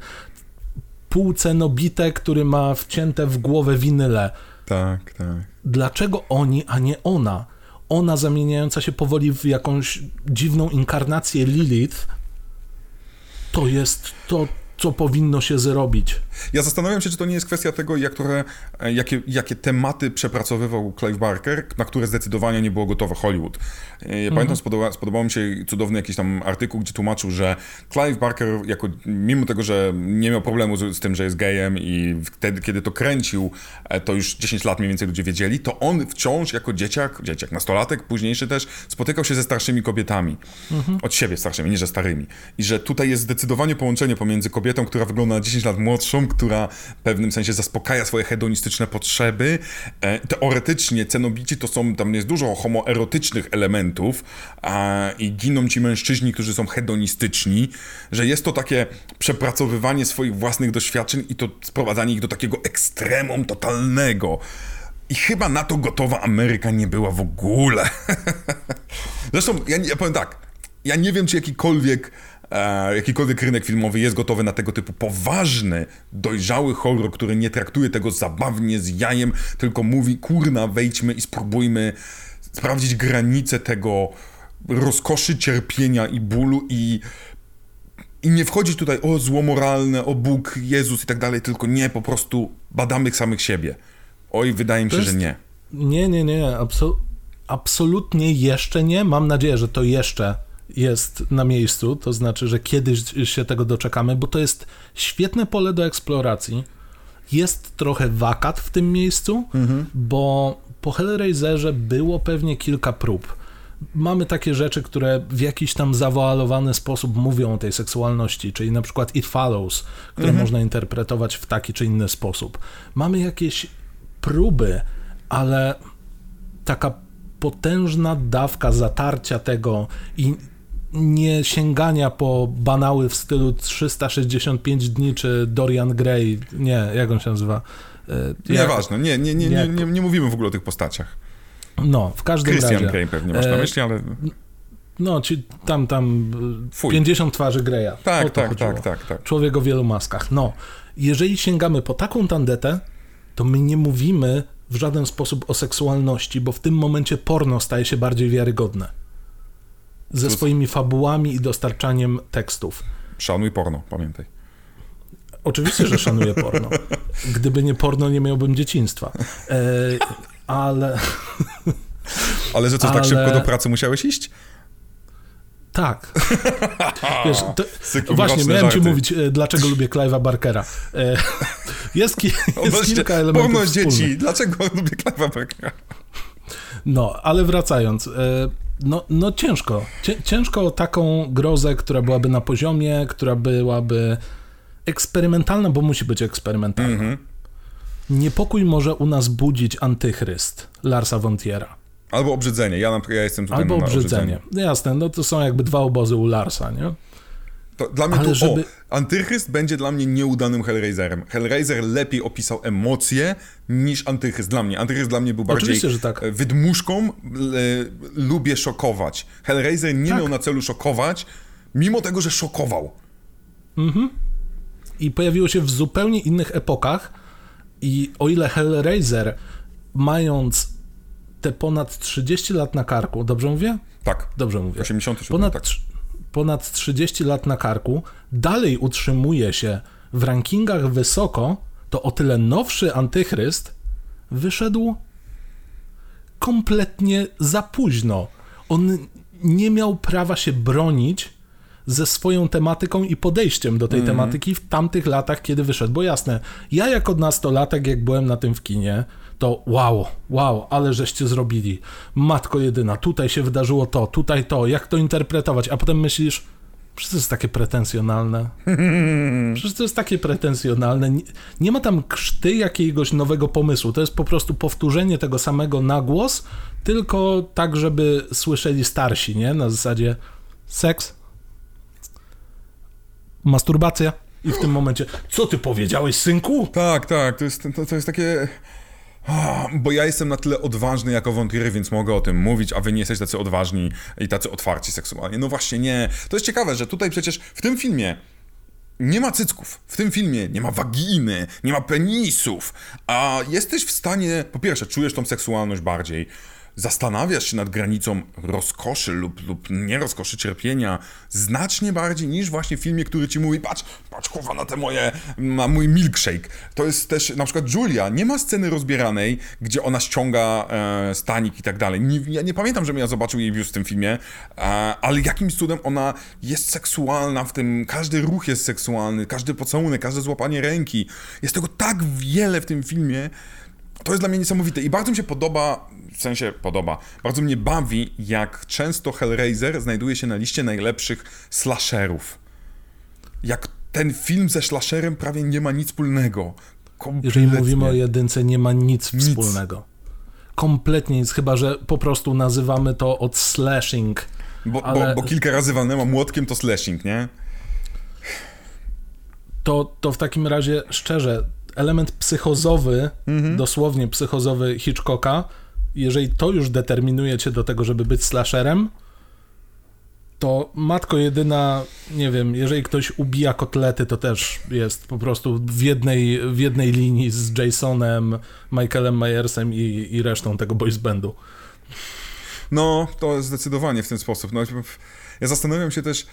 półcenobite, który ma wcięte w głowę winyle. Tak, tak. Dlaczego oni, a nie ona? Ona zamieniająca się powoli w jakąś dziwną inkarnację Lilith, to jest to, co powinno się zrobić. Ja zastanawiam się, czy to nie jest kwestia tego, jak trochę, e, jakie, jakie tematy przepracowywał Clive Barker, na które zdecydowanie nie było gotowe Hollywood. E, ja mhm. pamiętam, spodoba, spodobał mi się cudowny jakiś tam artykuł, gdzie tłumaczył, że Clive Barker, jako, mimo tego, że nie miał problemu z, z tym, że jest gejem i wtedy, kiedy to kręcił, e, to już 10 lat mniej więcej ludzie wiedzieli, to on wciąż jako dzieciak, dzieciak, nastolatek, późniejszy też, spotykał się ze starszymi kobietami. Mhm. Od siebie starszymi, nie że starymi. I że tutaj jest zdecydowanie połączenie pomiędzy kobietą, która wygląda na 10 lat młodszą, która w pewnym sensie zaspokaja swoje hedonistyczne potrzeby. E, teoretycznie cenobici to są, tam jest dużo homoerotycznych elementów a, i giną ci mężczyźni, którzy są hedonistyczni, że jest to takie przepracowywanie swoich własnych doświadczeń i to sprowadzanie ich do takiego ekstremum totalnego. I chyba na to gotowa Ameryka nie była w ogóle. Zresztą, ja, ja powiem tak, ja nie wiem, czy jakikolwiek jakikolwiek rynek filmowy jest gotowy na tego typu poważny, dojrzały horror, który nie traktuje tego zabawnie z jajem, tylko mówi, kurna, wejdźmy i spróbujmy sprawdzić granice tego rozkoszy, cierpienia i bólu i i nie wchodzi tutaj o zło moralne, o Bóg, Jezus i tak dalej, tylko nie, po prostu badamy samych siebie. Oj, wydaje mi się, jest... że nie. Nie, nie, nie, Absol absolutnie jeszcze nie. Mam nadzieję, że to jeszcze jest na miejscu, to znaczy, że kiedyś się tego doczekamy, bo to jest świetne pole do eksploracji. Jest trochę wakat w tym miejscu, mhm. bo po Hellraiserze było pewnie kilka prób. Mamy takie rzeczy, które w jakiś tam zawoalowany sposób mówią o tej seksualności, czyli na przykład It Follows, które mhm. można interpretować w taki czy inny sposób. Mamy jakieś próby, ale taka potężna dawka zatarcia tego i nie sięgania po banały w stylu 365 dni czy Dorian Gray, nie, jak on się nazywa? E, Nieważne, nie, nie, nie, nie, nie, nie mówimy w ogóle o tych postaciach. No, w każdym Christian razie. Grey pewnie masz na e, myśli, ale... No, ci, tam, tam Fuj. 50 twarzy Greya. Tak, tak, tak, tak, tak. Człowiek o wielu maskach. No, jeżeli sięgamy po taką tandetę, to my nie mówimy w żaden sposób o seksualności, bo w tym momencie porno staje się bardziej wiarygodne. Ze swoimi fabułami i dostarczaniem tekstów. Szanuj porno, pamiętaj. Oczywiście, że szanuję porno. Gdyby nie porno, nie miałbym dzieciństwa. E, ale... Ale że co, tak ale... tak szybko do pracy musiałeś iść? Tak. Wiesz, to, właśnie, miałem żarty. ci mówić, e, dlaczego lubię Clive'a Barkera. E, jest, ki, jest kilka elementów Porno dzieci, dlaczego lubię Clive'a Barkera? No, ale wracając, e, no, no ciężko. Ciężko taką grozę, która byłaby na poziomie, która byłaby eksperymentalna, bo musi być eksperymentalna. -hmm. Niepokój może u nas budzić antychryst Larsa Vontiera. Albo obrzydzenie. Ja, ja jestem tutaj Albo obrzydzenie. obrzydzenie. Jasne, no to są jakby dwa obozy u Larsa, nie? To dla mnie Ale tu, żeby... o, Antychryst będzie dla mnie nieudanym Hellraiserem. Hellraiser lepiej opisał emocje niż Antychryst dla mnie. Antychryst dla mnie był bardziej tak. E, wydmuszką, e, lubię szokować. Hellraiser nie tak. miał na celu szokować, mimo tego, że szokował. Mhm. I pojawiło się w zupełnie innych epokach i o ile Hellraiser, mając te ponad 30 lat na karku, dobrze mówię? Tak. Dobrze mówię. 87, ponad, tak. Ponad 30 lat na karku, dalej utrzymuje się w rankingach wysoko, to o tyle nowszy antychryst wyszedł kompletnie za późno. On nie miał prawa się bronić ze swoją tematyką i podejściem do tej mm. tematyki w tamtych latach, kiedy wyszedł. Bo jasne, ja jako nastolatek, jak byłem na tym w kinie, to wow, wow, ale żeście zrobili. Matko jedyna, tutaj się wydarzyło to, tutaj to, jak to interpretować, a potem myślisz, Przecież to jest takie pretensjonalne. Przecież to jest takie pretensjonalne. Nie, nie, ma tam krzty jakiegoś nowego pomysłu. To jest po prostu powtórzenie tego samego na głos, tylko tak, żeby słyszeli starsi, nie? Na zasadzie seks, masturbacja. I w tym momencie, co ty powiedziałeś, synku? Tak, tak, to jest, to, to jest takie... Bo ja jestem na tyle odważny jako wątpier, więc mogę o tym mówić, a wy nie jesteście tacy odważni i tacy otwarci seksualnie. No właśnie nie. To jest ciekawe, że tutaj przecież w tym filmie nie ma cycków. W tym filmie nie ma waginy, nie ma penisów, a jesteś w stanie, po pierwsze, czujesz tą seksualność bardziej, zastanawiasz się nad granicą rozkoszy lub, lub nierozkoszy cierpienia znacznie bardziej niż właśnie w filmie, który ci mówi, patrz, patrz kurwa na te moje, na mój milkshake. To jest też, na przykład Julia, nie ma sceny rozbieranej, gdzie ona ściąga e, stanik i tak dalej. Nie, ja nie pamiętam, żebym ja zobaczył jej biust w tym filmie, e, ale jakimś cudem ona jest seksualna w tym, każdy ruch jest seksualny, każdy pocałunek, każde złapanie ręki. Jest tego tak wiele w tym filmie, to jest dla mnie niesamowite i bardzo mi się podoba, w sensie podoba, bardzo mnie bawi, jak często Hellraiser znajduje się na liście najlepszych slasherów. Jak ten film ze slasherem prawie nie ma nic wspólnego. Kompletnie. Jeżeli mówimy o jedynce, nie ma nic, nic, wspólnego. Kompletnie nic, chyba że po prostu nazywamy to od slashing. Bo, ale... bo, bo kilka razy walnęła młotkiem, to slashing, nie? To, to w takim razie, szczerze, element psychozowy, mhm. dosłownie psychozowy Hitchcocka, jeżeli to już determinuje cię do tego, żeby być slasherem, to matko jedyna, nie wiem, jeżeli ktoś ubija kotlety, to też jest po prostu w jednej, w jednej linii z Jasonem, Michaelem Myersem i, i resztą tego boys bandu. No, to zdecydowanie w ten sposób. No, ja zastanawiam się też,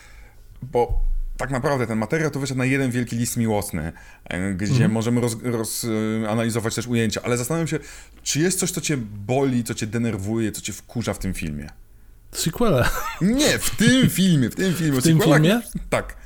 bo tak naprawdę ten materiał to wyszedł na jeden wielki list miłosny, e, gdzie mm. możemy rozanalizować roz, też ujęcia, ale zastanawiam się, czy jest coś, co cię boli, co cię denerwuje, co cię wkurza w tym filmie? Sequela. Nie, w tym filmie, w tym filmie. W tym filmie? Tak.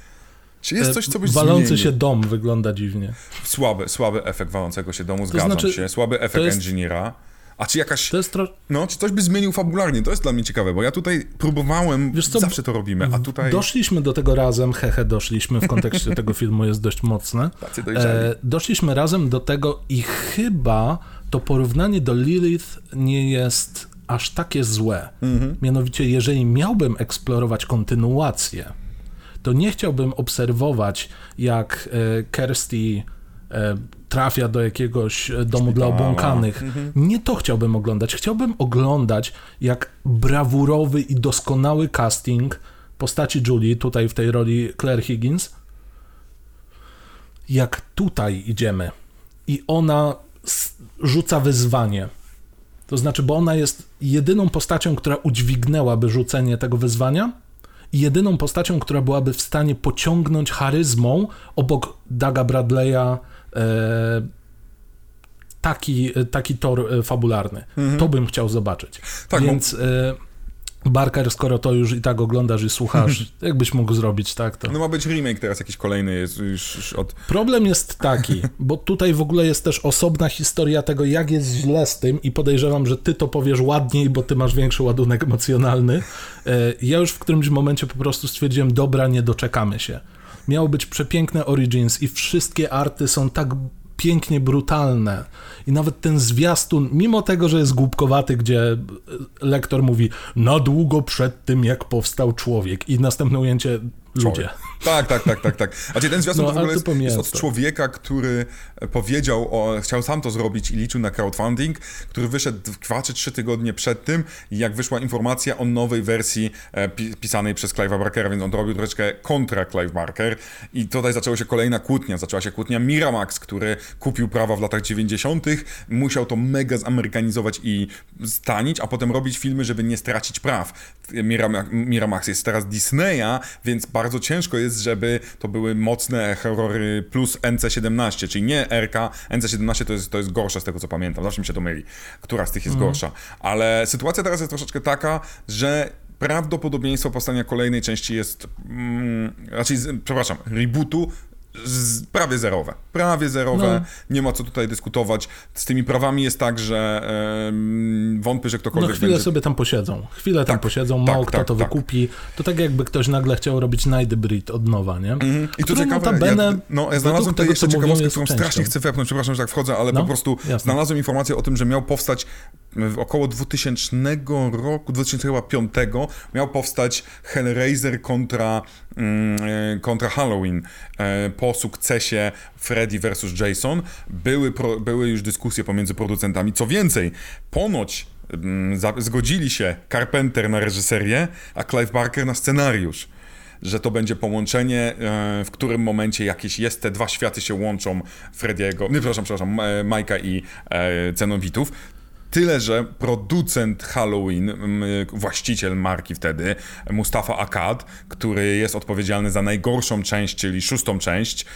Czy jest coś, co byś Walący zmienił? się dom wygląda dziwnie. Słaby, słaby efekt walącego się domu, zgadzam znaczy, się. Słaby efekt jest... engineera. A czy jakaś. Tro... No, czy coś by zmienił fabularnie? To jest dla mnie ciekawe, bo ja tutaj próbowałem. Wiesz co, zawsze to robimy, a tutaj. Doszliśmy do tego razem, hehe, doszliśmy w kontekście tego filmu, jest dość mocne. E, doszliśmy razem do tego i chyba to porównanie do Lilith nie jest aż takie złe. Mhm. Mianowicie, jeżeli miałbym eksplorować kontynuację, to nie chciałbym obserwować, jak e, Kirsty e, trafia do jakiegoś e, domu dla obłąkanych. Mhm. Nie to chciałbym oglądać. Chciałbym oglądać, jak brawurowy i doskonały casting postaci Julie, tutaj w tej roli Claire Higgins, jak tutaj idziemy i ona rzuca wyzwanie. To znaczy, bo ona jest jedyną postacią, która udźwignęłaby rzucenie tego wyzwania i jedyną postacią, która byłaby w stanie pociągnąć charyzmą obok Daga Bradley'a taki, taki tor e, fabularny. Mhm. To bym chciał zobaczyć. Tak, Więc... E, Barker, skoro to już i tak oglądasz i słuchasz, jakbyś mógł zrobić, tak? To... No ma być remake teraz jakiś kolejny jest już, już od... Problem jest taki, bo tutaj w ogóle jest też osobna historia tego, jak jest źle z tym i podejrzewam, że ty to powiesz ładniej, bo ty masz większy ładunek emocjonalny. E, ja już w którymś momencie po prostu stwierdziłem, dobra, nie doczekamy się. Miało być przepiękne Origins i wszystkie arty są tak pięknie brutalne. I nawet ten zwiastun, mimo tego, że jest głupkowaty, gdzie lektor mówi na długo przed tym, jak powstał człowiek i następne ujęcie ludzie. Tak, tak, tak, tak, tak. A ten zwiastun no, w ogóle jest, jest, od człowieka, który powiedział, o, chciał sam to zrobić i liczył na crowdfunding, który wyszedł 2 czy 3 tygodnie przed tym, jak wyszła informacja o nowej wersji e, pisanej przez Clive'a Barkera, więc on to robił troszeczkę kontra Clive Barker i tutaj zaczęła się kolejna kłótnia. Zaczęła się kłótnia Miramax, który kupił prawa w latach 90., musiał to mega zamerykanizować i stanić, a potem robić filmy, żeby nie stracić praw. Miramax jest teraz Disneya, więc bardzo ciężko jest, żeby to były mocne horrory plus NC-17, czyli nie RK, NC-17 to jest, to jest gorsza z tego co pamiętam, zawsze mi się to myli, która z tych jest mm. gorsza. Ale sytuacja teraz jest troszeczkę taka, że prawdopodobieństwo powstania kolejnej części jest, mm, raczej, przepraszam, rebootu prawie zerowe. Prawie zerowe. No. Nie ma co tutaj dyskutować. Z tymi prawami jest tak, że e, wątpię, że ktokolwiek No chwilę będzie... sobie tam posiedzą. Chwilę tak, tam posiedzą, tak, mało tak, kto to tak. wykupi. To tak jakby ktoś nagle chciał robić Night od nowa, nie? Mm I to ciekawe, notabene, ja, no, ja znalazłem tutaj jeszcze ciekawostkę, którą strasznie chcę wepchnąć, przepraszam, że tak wchodzę, ale no, po prostu jasne. znalazłem informację o tym, że miał powstać około 2000 roku, 2005 miał powstać Hellraiser kontra, mm, e, kontra Halloween. E, po sukcesie Freddy vs. Jason były, pro, były już dyskusje pomiędzy producentami. Co więcej, ponoć mm, zgodzili się Carpenter na reżyserię, a Clive Barker na scenariusz że to będzie połączenie, e, w którym momencie jakieś jest, te dwa światy się łączą Frediego, nie, przepraszam, przepraszam, Majka i Cenobitów. Tyle, że producent Halloween, właściciel marki wtedy, Mustafa Akkad, który jest odpowiedzialny za najgorszą część, czyli szóstą część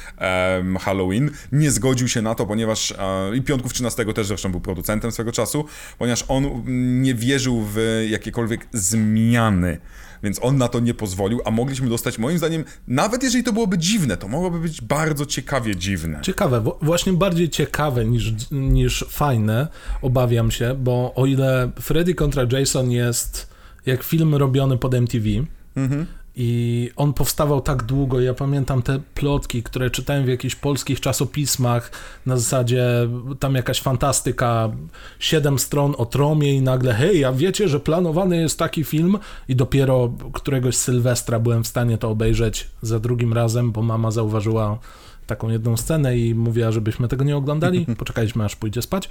um, Halloween, nie zgodził się na to, ponieważ um, i Piątków 13 też zresztą był producentem swego czasu, ponieważ on nie wierzył w jakiekolwiek zmiany więc on na to nie pozwolił, a mogliśmy dostać, moim zdaniem, nawet jeżeli to byłoby dziwne, to mogłoby być bardzo ciekawie dziwne. Ciekawe, właśnie bardziej ciekawe niż, niż fajne, obawiam się, bo o ile Freddy kontra Jason jest jak film robiony pod MTV, mhm i on powstawał tak długo. Ja pamiętam te plotki, które czytałem w jakichś polskich czasopismach. Na zasadzie tam jakaś fantastyka, siedem stron o tromie, i nagle, hej, a wiecie, że planowany jest taki film? I dopiero któregoś Sylwestra byłem w stanie to obejrzeć za drugim razem, bo mama zauważyła taką jedną scenę i mówiła, żebyśmy tego nie oglądali. Poczekaliśmy, aż pójdzie spać.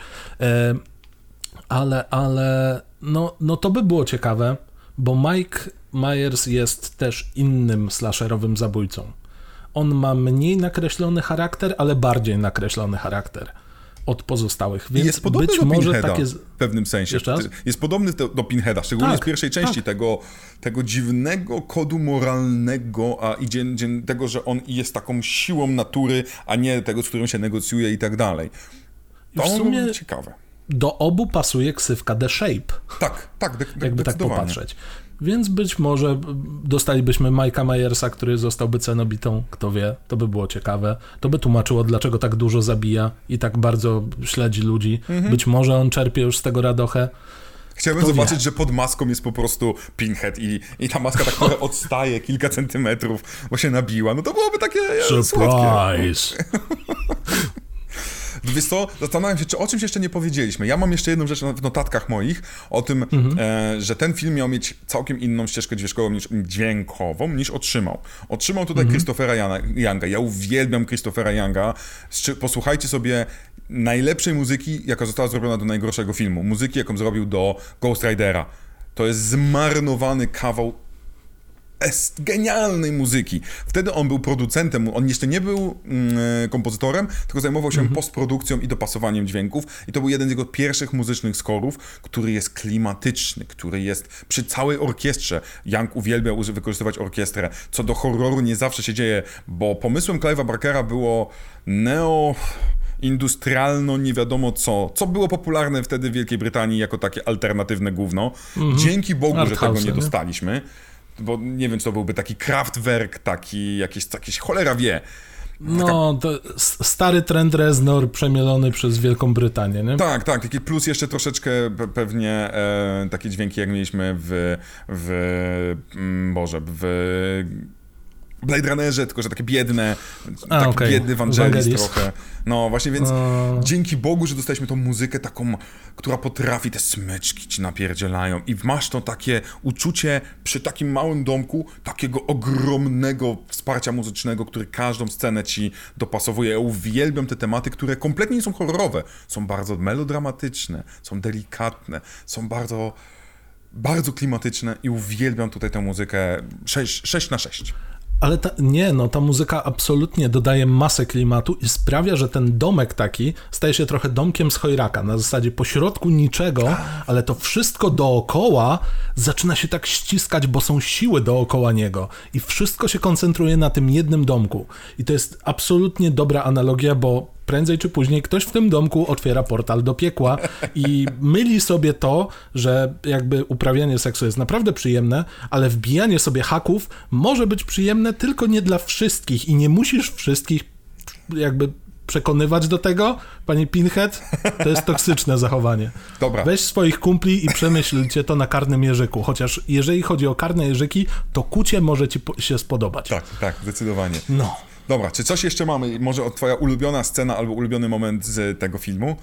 Ale, ale, no, no to by było ciekawe, bo Mike Myers jest też innym slasherowym zabójcą. On ma mniej nakreślony charakter, ale bardziej nakreślony charakter od pozostałych. Więc jest podobny być do może takie... w pewnym sensie. Jest podobny do, do Pinheada, szczególnie tak, z pierwszej części tak. tego, tego dziwnego kodu moralnego, a idzie tego, że on jest taką siłą natury, a nie tego, z którym się negocjuje i tak dalej. To w sumie ciekawe. Do obu pasuje ksywka The Shape. Tak, tak, de- de- jakby tak popatrzeć. Więc być może dostalibyśmy Majka Myersa, który zostałby cenobitą, kto wie, to by było ciekawe. To by tłumaczyło, dlaczego tak dużo zabija i tak bardzo śledzi ludzi. Mhm. Być może on czerpie już z tego radochę. Chciałbym Kto zobaczyć, wie? że pod maską jest po prostu Pinhead i, i ta maska tak trochę odstaje kilka centymetrów, bo się nabiła. No to byłoby takie Surprise! Wiesz co, zastanawiam się, czy o czymś jeszcze nie powiedzieliśmy. Ja mam jeszcze jedną rzecz w notatkach moich, o tym, mhm. e, że ten film miał mieć całkiem inną ścieżkę dźwiękową niż, dźwiękową, niż otrzymał. Otrzymał tutaj mhm. Christophera Younga. Ja uwielbiam Christophera Younga. Posłuchajcie sobie najlepszej muzyki, jaka została zrobiona do najgorszego filmu. Muzyki, jaką zrobił do Ghost Ridera. To jest zmarnowany kawał genialnej muzyki. Wtedy on był producentem, on jeszcze nie był mm, kompozytorem, tylko zajmował się mm -hmm. postprodukcją i dopasowaniem dźwięków i to był jeden z jego pierwszych muzycznych skorów, który jest klimatyczny, który jest przy całej orkiestrze. Young uwielbiał wykorzystywać orkiestrę, co do horroru nie zawsze się dzieje, bo pomysłem Clive'a Barkera było neo industrialno, nie wiadomo co, co było popularne wtedy w Wielkiej Brytanii jako takie alternatywne gówno. Mm -hmm. Dzięki Bogu, Art że tego nie, nie dostaliśmy bo nie wiem, czy to byłby taki Kraftwerk, taki jakieś, jakieś cholera wie. No, stary trend Reznor przemielony przez Wielką Brytanię, nie? Tak, tak, taki plus jeszcze troszeczkę pewnie e, takie dźwięki, jak mieliśmy w, w mm, Boże, w Blade Runnerze, tylko że takie biedne, A, taki okay. biedny Vangelis trochę. No właśnie, więc dzięki Bogu, że dostaliśmy tą muzykę taką, która potrafi, te smyczki ci napierdzielają i masz to takie uczucie przy takim małym domku, takiego ogromnego wsparcia muzycznego, który każdą scenę ci dopasowuje. Ja uwielbiam te tematy, które kompletnie nie są horrorowe. Są bardzo melodramatyczne, są delikatne, są bardzo bardzo klimatyczne i uwielbiam tutaj tę muzykę 6, 6 na 6. Ale ta, nie, no ta muzyka absolutnie dodaje masę klimatu i sprawia, że ten domek taki staje się trochę domkiem z chojraka, na zasadzie pośrodku niczego, ale to wszystko dookoła zaczyna się tak ściskać, bo są siły dookoła niego i wszystko się koncentruje na tym jednym domku. I to jest absolutnie dobra analogia, bo prędzej czy później ktoś w tym domku otwiera portal do piekła i myli sobie to, że jakby uprawianie seksu jest naprawdę przyjemne, ale wbijanie sobie haków może być przyjemne tylko nie dla wszystkich i nie musisz wszystkich jakby przekonywać do tego, panie Pinhead, to jest toksyczne zachowanie. Dobra. Weź swoich kumpli i przemyślcie to na karnym jeżyku, chociaż jeżeli chodzi o karne jeżyki, to kucie może ci się spodobać. Tak, tak, zdecydowanie. No. Dobra, czy coś jeszcze mamy? Może twoja ulubiona scena albo ulubiony moment z tego filmu?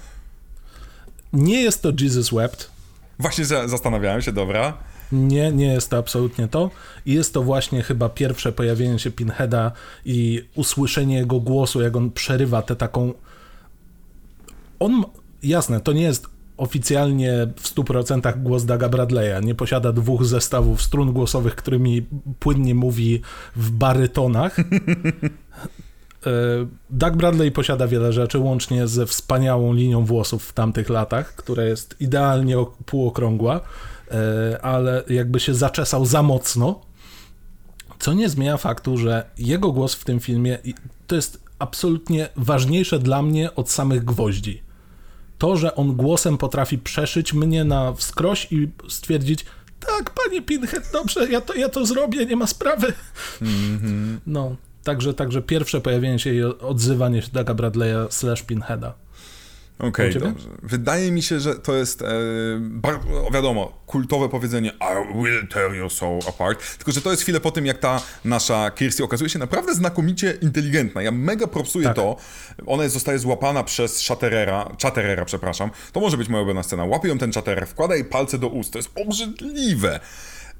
Nie jest to Jesus Wept. Właśnie zastanawiałem się, dobra. Nie, nie jest to absolutnie to. I jest to właśnie chyba pierwsze pojawienie się Pinheada i usłyszenie jego głosu, jak on przerywa tę taką. On, jasne, to nie jest oficjalnie w 100% głos Daga Bradley'a. Nie posiada dwóch zestawów strun głosowych, którymi płynnie mówi w barytonach. E, Doug Bradley posiada wiele rzeczy, łącznie ze wspaniałą linią włosów w tamtych latach, która jest idealnie półokrągła, e, ale jakby się zaczesał za mocno, co nie zmienia faktu, że jego głos w tym filmie to jest absolutnie ważniejsze dla mnie od samych gwoździ to, że on głosem potrafi przeszyć mnie na wskroś i stwierdzić, tak, panie Pinhead, dobrze, ja to, ja to zrobię, nie ma sprawy. Mm -hmm. No, także, także pierwsze pojawienie się i odzywanie się Daga Bradley'a slash Pinheada. Okej, okay, dobrze. Wydaje mi się, że to jest, e, wiadomo, kultowe powiedzenie I will tear your soul apart, tylko że to jest chwilę po tym, jak ta nasza Kirsty okazuje się naprawdę znakomicie inteligentna. Ja mega propsuję tak. to. Ona zostaje złapana przez Chatterera, Chatterera, przepraszam. To może być moja ulubiona scena. Łapie ją ten Chatterer, wkłada jej palce do ust. To jest obrzydliwe.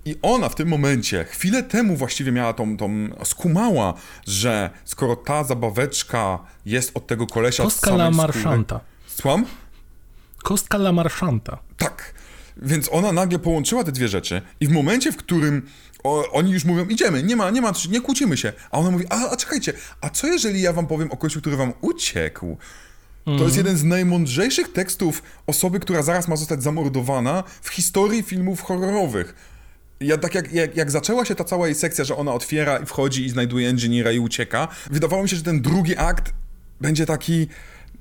I ona w tym momencie, chwilę temu właściwie miała tą, tą skumała, że skoro ta zabaweczka jest od tego kolesia... Kostka la marszanta. Słucham? Kostka La Marchanta. Tak. Więc ona nagle połączyła te dwie rzeczy i w momencie, w którym o, oni już mówią, idziemy, nie ma, nie ma, nie kłócimy się. A ona mówi, a, a czekajcie, a co jeżeli ja wam powiem o kościu, który wam uciekł? To jest mhm. jeden z najmądrzejszych tekstów osoby, która zaraz ma zostać zamordowana w historii filmów horrorowych. Ja tak jak, jak, jak, zaczęła się ta cała jej sekcja, że ona otwiera i wchodzi i znajduje inżyniera i ucieka, wydawało mi się, że ten drugi akt będzie taki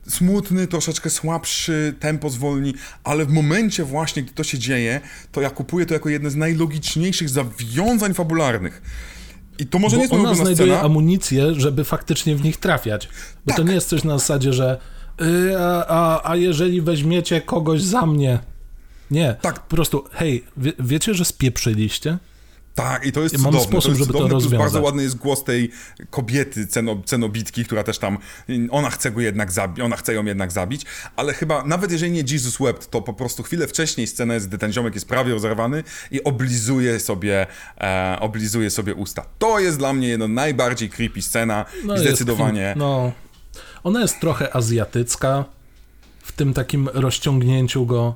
smutny, troszeczkę słabszy, tempo zwolni, ale w momencie właśnie, gdy to się dzieje, to ja kupuję to jako jedne z najlogiczniejszych zawiązań fabularnych. I to może Bo nie jest ona znajduje scena. amunicję, żeby faktycznie w nich trafiać. Bo tak. to nie jest coś na zasadzie, że yy, a, a, a jeżeli weźmiecie kogoś za mnie. Nie. Tak. Po prostu, hej, wie, wiecie, że spieprzyliście? Tak, i to jest Mam cudowne. Sposób, to jest żeby cudowne, to rozwiązać. Bardzo ładny jest głos tej kobiety ceno, cenobitki, która też tam, ona chce go jednak zabić, ona chce ją jednak zabić, ale chyba, nawet jeżeli nie Jesus wept, to po prostu chwilę wcześniej scena jest, gdy ten ziomek jest prawie rozerwany i oblizuje sobie, e, oblizuje sobie usta. To jest dla mnie jedna najbardziej creepy scena no i zdecydowanie... Jest, no, ona jest trochę azjatycka w tym takim rozciągnięciu go.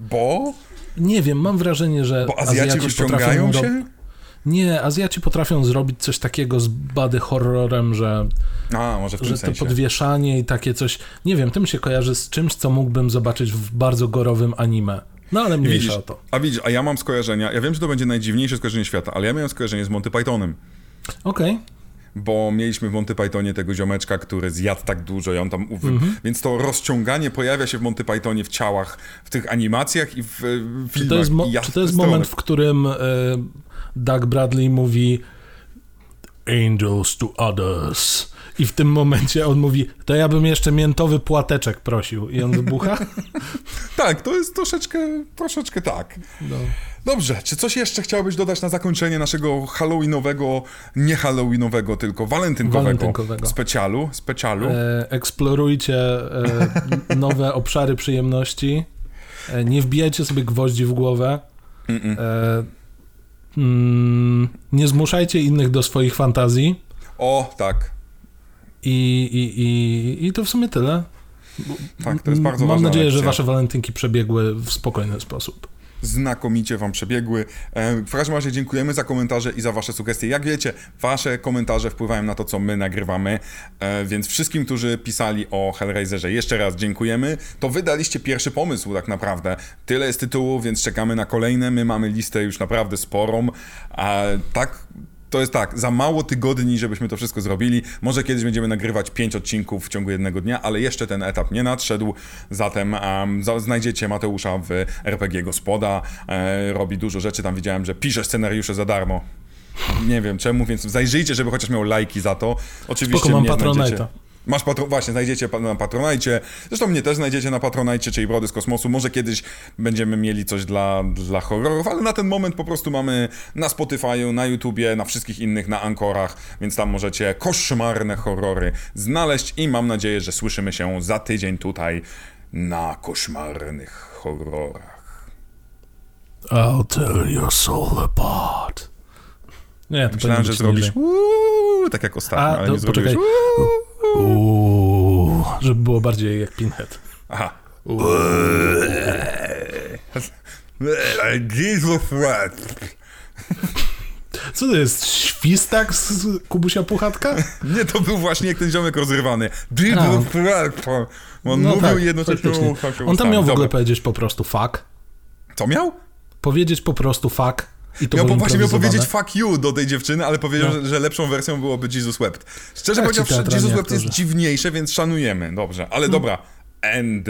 Bo? Nie wiem, mam wrażenie, że. Bo Azjaci, Azjaci rozciągają się? Nie, Azjaci potrafią zrobić coś takiego z bady horrorem, że, a, może w tym że sensie. to podwieszanie i takie coś. Nie wiem, tym się kojarzy z czymś, co mógłbym zobaczyć w bardzo gorowym anime. No ale mniejsza widzisz, o to. A widzisz, a ja mam skojarzenia, ja wiem, że to będzie najdziwniejsze skojarzenie świata, ale ja miałem skojarzenie z Monty Pythonem. Okej. Okay bo mieliśmy w Monty Pythonie tego ziomeczka, który zjadł tak dużo i on tam... Mhm. Więc to rozciąganie pojawia się w Monty Pythonie w ciałach, w tych animacjach i w, filmach. Czy to jest, mo- czy to jest moment, w którym e, Doug Bradley mówi Angels to others i w tym momencie on mówi, to ja bym jeszcze miętowy płateczek prosił. I on wybucha? tak, to jest troszeczkę, troszeczkę tak. No. Dobrze, czy coś jeszcze chciałbyś dodać na zakończenie naszego halloweenowego, nie halloweenowego, tylko walentynkowego, walentynkowego. specjalu? specjalu? E, eksplorujcie e, nowe obszary przyjemności. E, nie wbijajcie sobie gwoździ w głowę. E, mm, nie zmuszajcie innych do swoich fantazji. O, tak. I, i, i, i to w sumie tyle. Tak, to jest bardzo Mam nadzieję, lekcja. że wasze walentynki przebiegły w spokojny sposób. Znakomicie wam przebiegły. E, w każdym razie dziękujemy za komentarze i za wasze sugestie. Jak wiecie, wasze komentarze wpływają na to, co my nagrywamy, e, więc wszystkim, którzy pisali o Hellraiserze, jeszcze raz dziękujemy. To wy daliście pierwszy pomysł tak naprawdę. Tyle jest tytułów, więc czekamy na kolejne. My mamy listę już naprawdę sporą. A tak to jest tak, za mało tygodni, żebyśmy to wszystko zrobili. Może kiedyś będziemy nagrywać pięć odcinków w ciągu jednego dnia, ale jeszcze ten etap nie nadszedł. Zatem um, znajdziecie Mateusza w RPG Gospoda. E, robi dużo rzeczy. Tam widziałem, że pisze scenariusze za darmo. Nie wiem czemu, więc zajrzyjcie, żeby chociaż miał lajki za to. Oczywiście Spoko, mam nie znajdziecie. Masz patro... Właśnie, znajdziecie na Patronajcie. Zresztą mnie też znajdziecie na Patronajcie, czyli Brody z Kosmosu. Może kiedyś będziemy mieli coś dla, dla horrorów, ale na ten moment po prostu mamy na Spotify'u, na YouTubie, na wszystkich innych, na Ankorach, więc tam możecie koszmarne horrory znaleźć i mam nadzieję, że słyszymy się za tydzień tutaj na koszmarnych horrorach. I'll tear your soul apart. Nie, to Myślałem, że zrobisz uuu, tak jak ostatnio, A, ale to, nie poczekaj. Uuu. Uuu, żeby było bardziej jak Pinhead. Aha. Jesus Co to jest? Świstak z Kubusia Puchatka? Nie, to był właśnie jak ten ziomek rozrywany. Jesus On no mówił tak, jednocześnie... On tam miał w ogóle powiedzieć po prostu fuck. Co miał? Powiedzieć po prostu fuck. I to miał, właśnie miał powiedzieć fuck you do tej dziewczyny, ale powiedział, no. że, że, lepszą wersją byłoby Jesus Wept. Szczerze powiedziawszy, Jesus Wept jest dziwniejsze, więc szanujemy. Dobrze, ale hmm. dobra. End.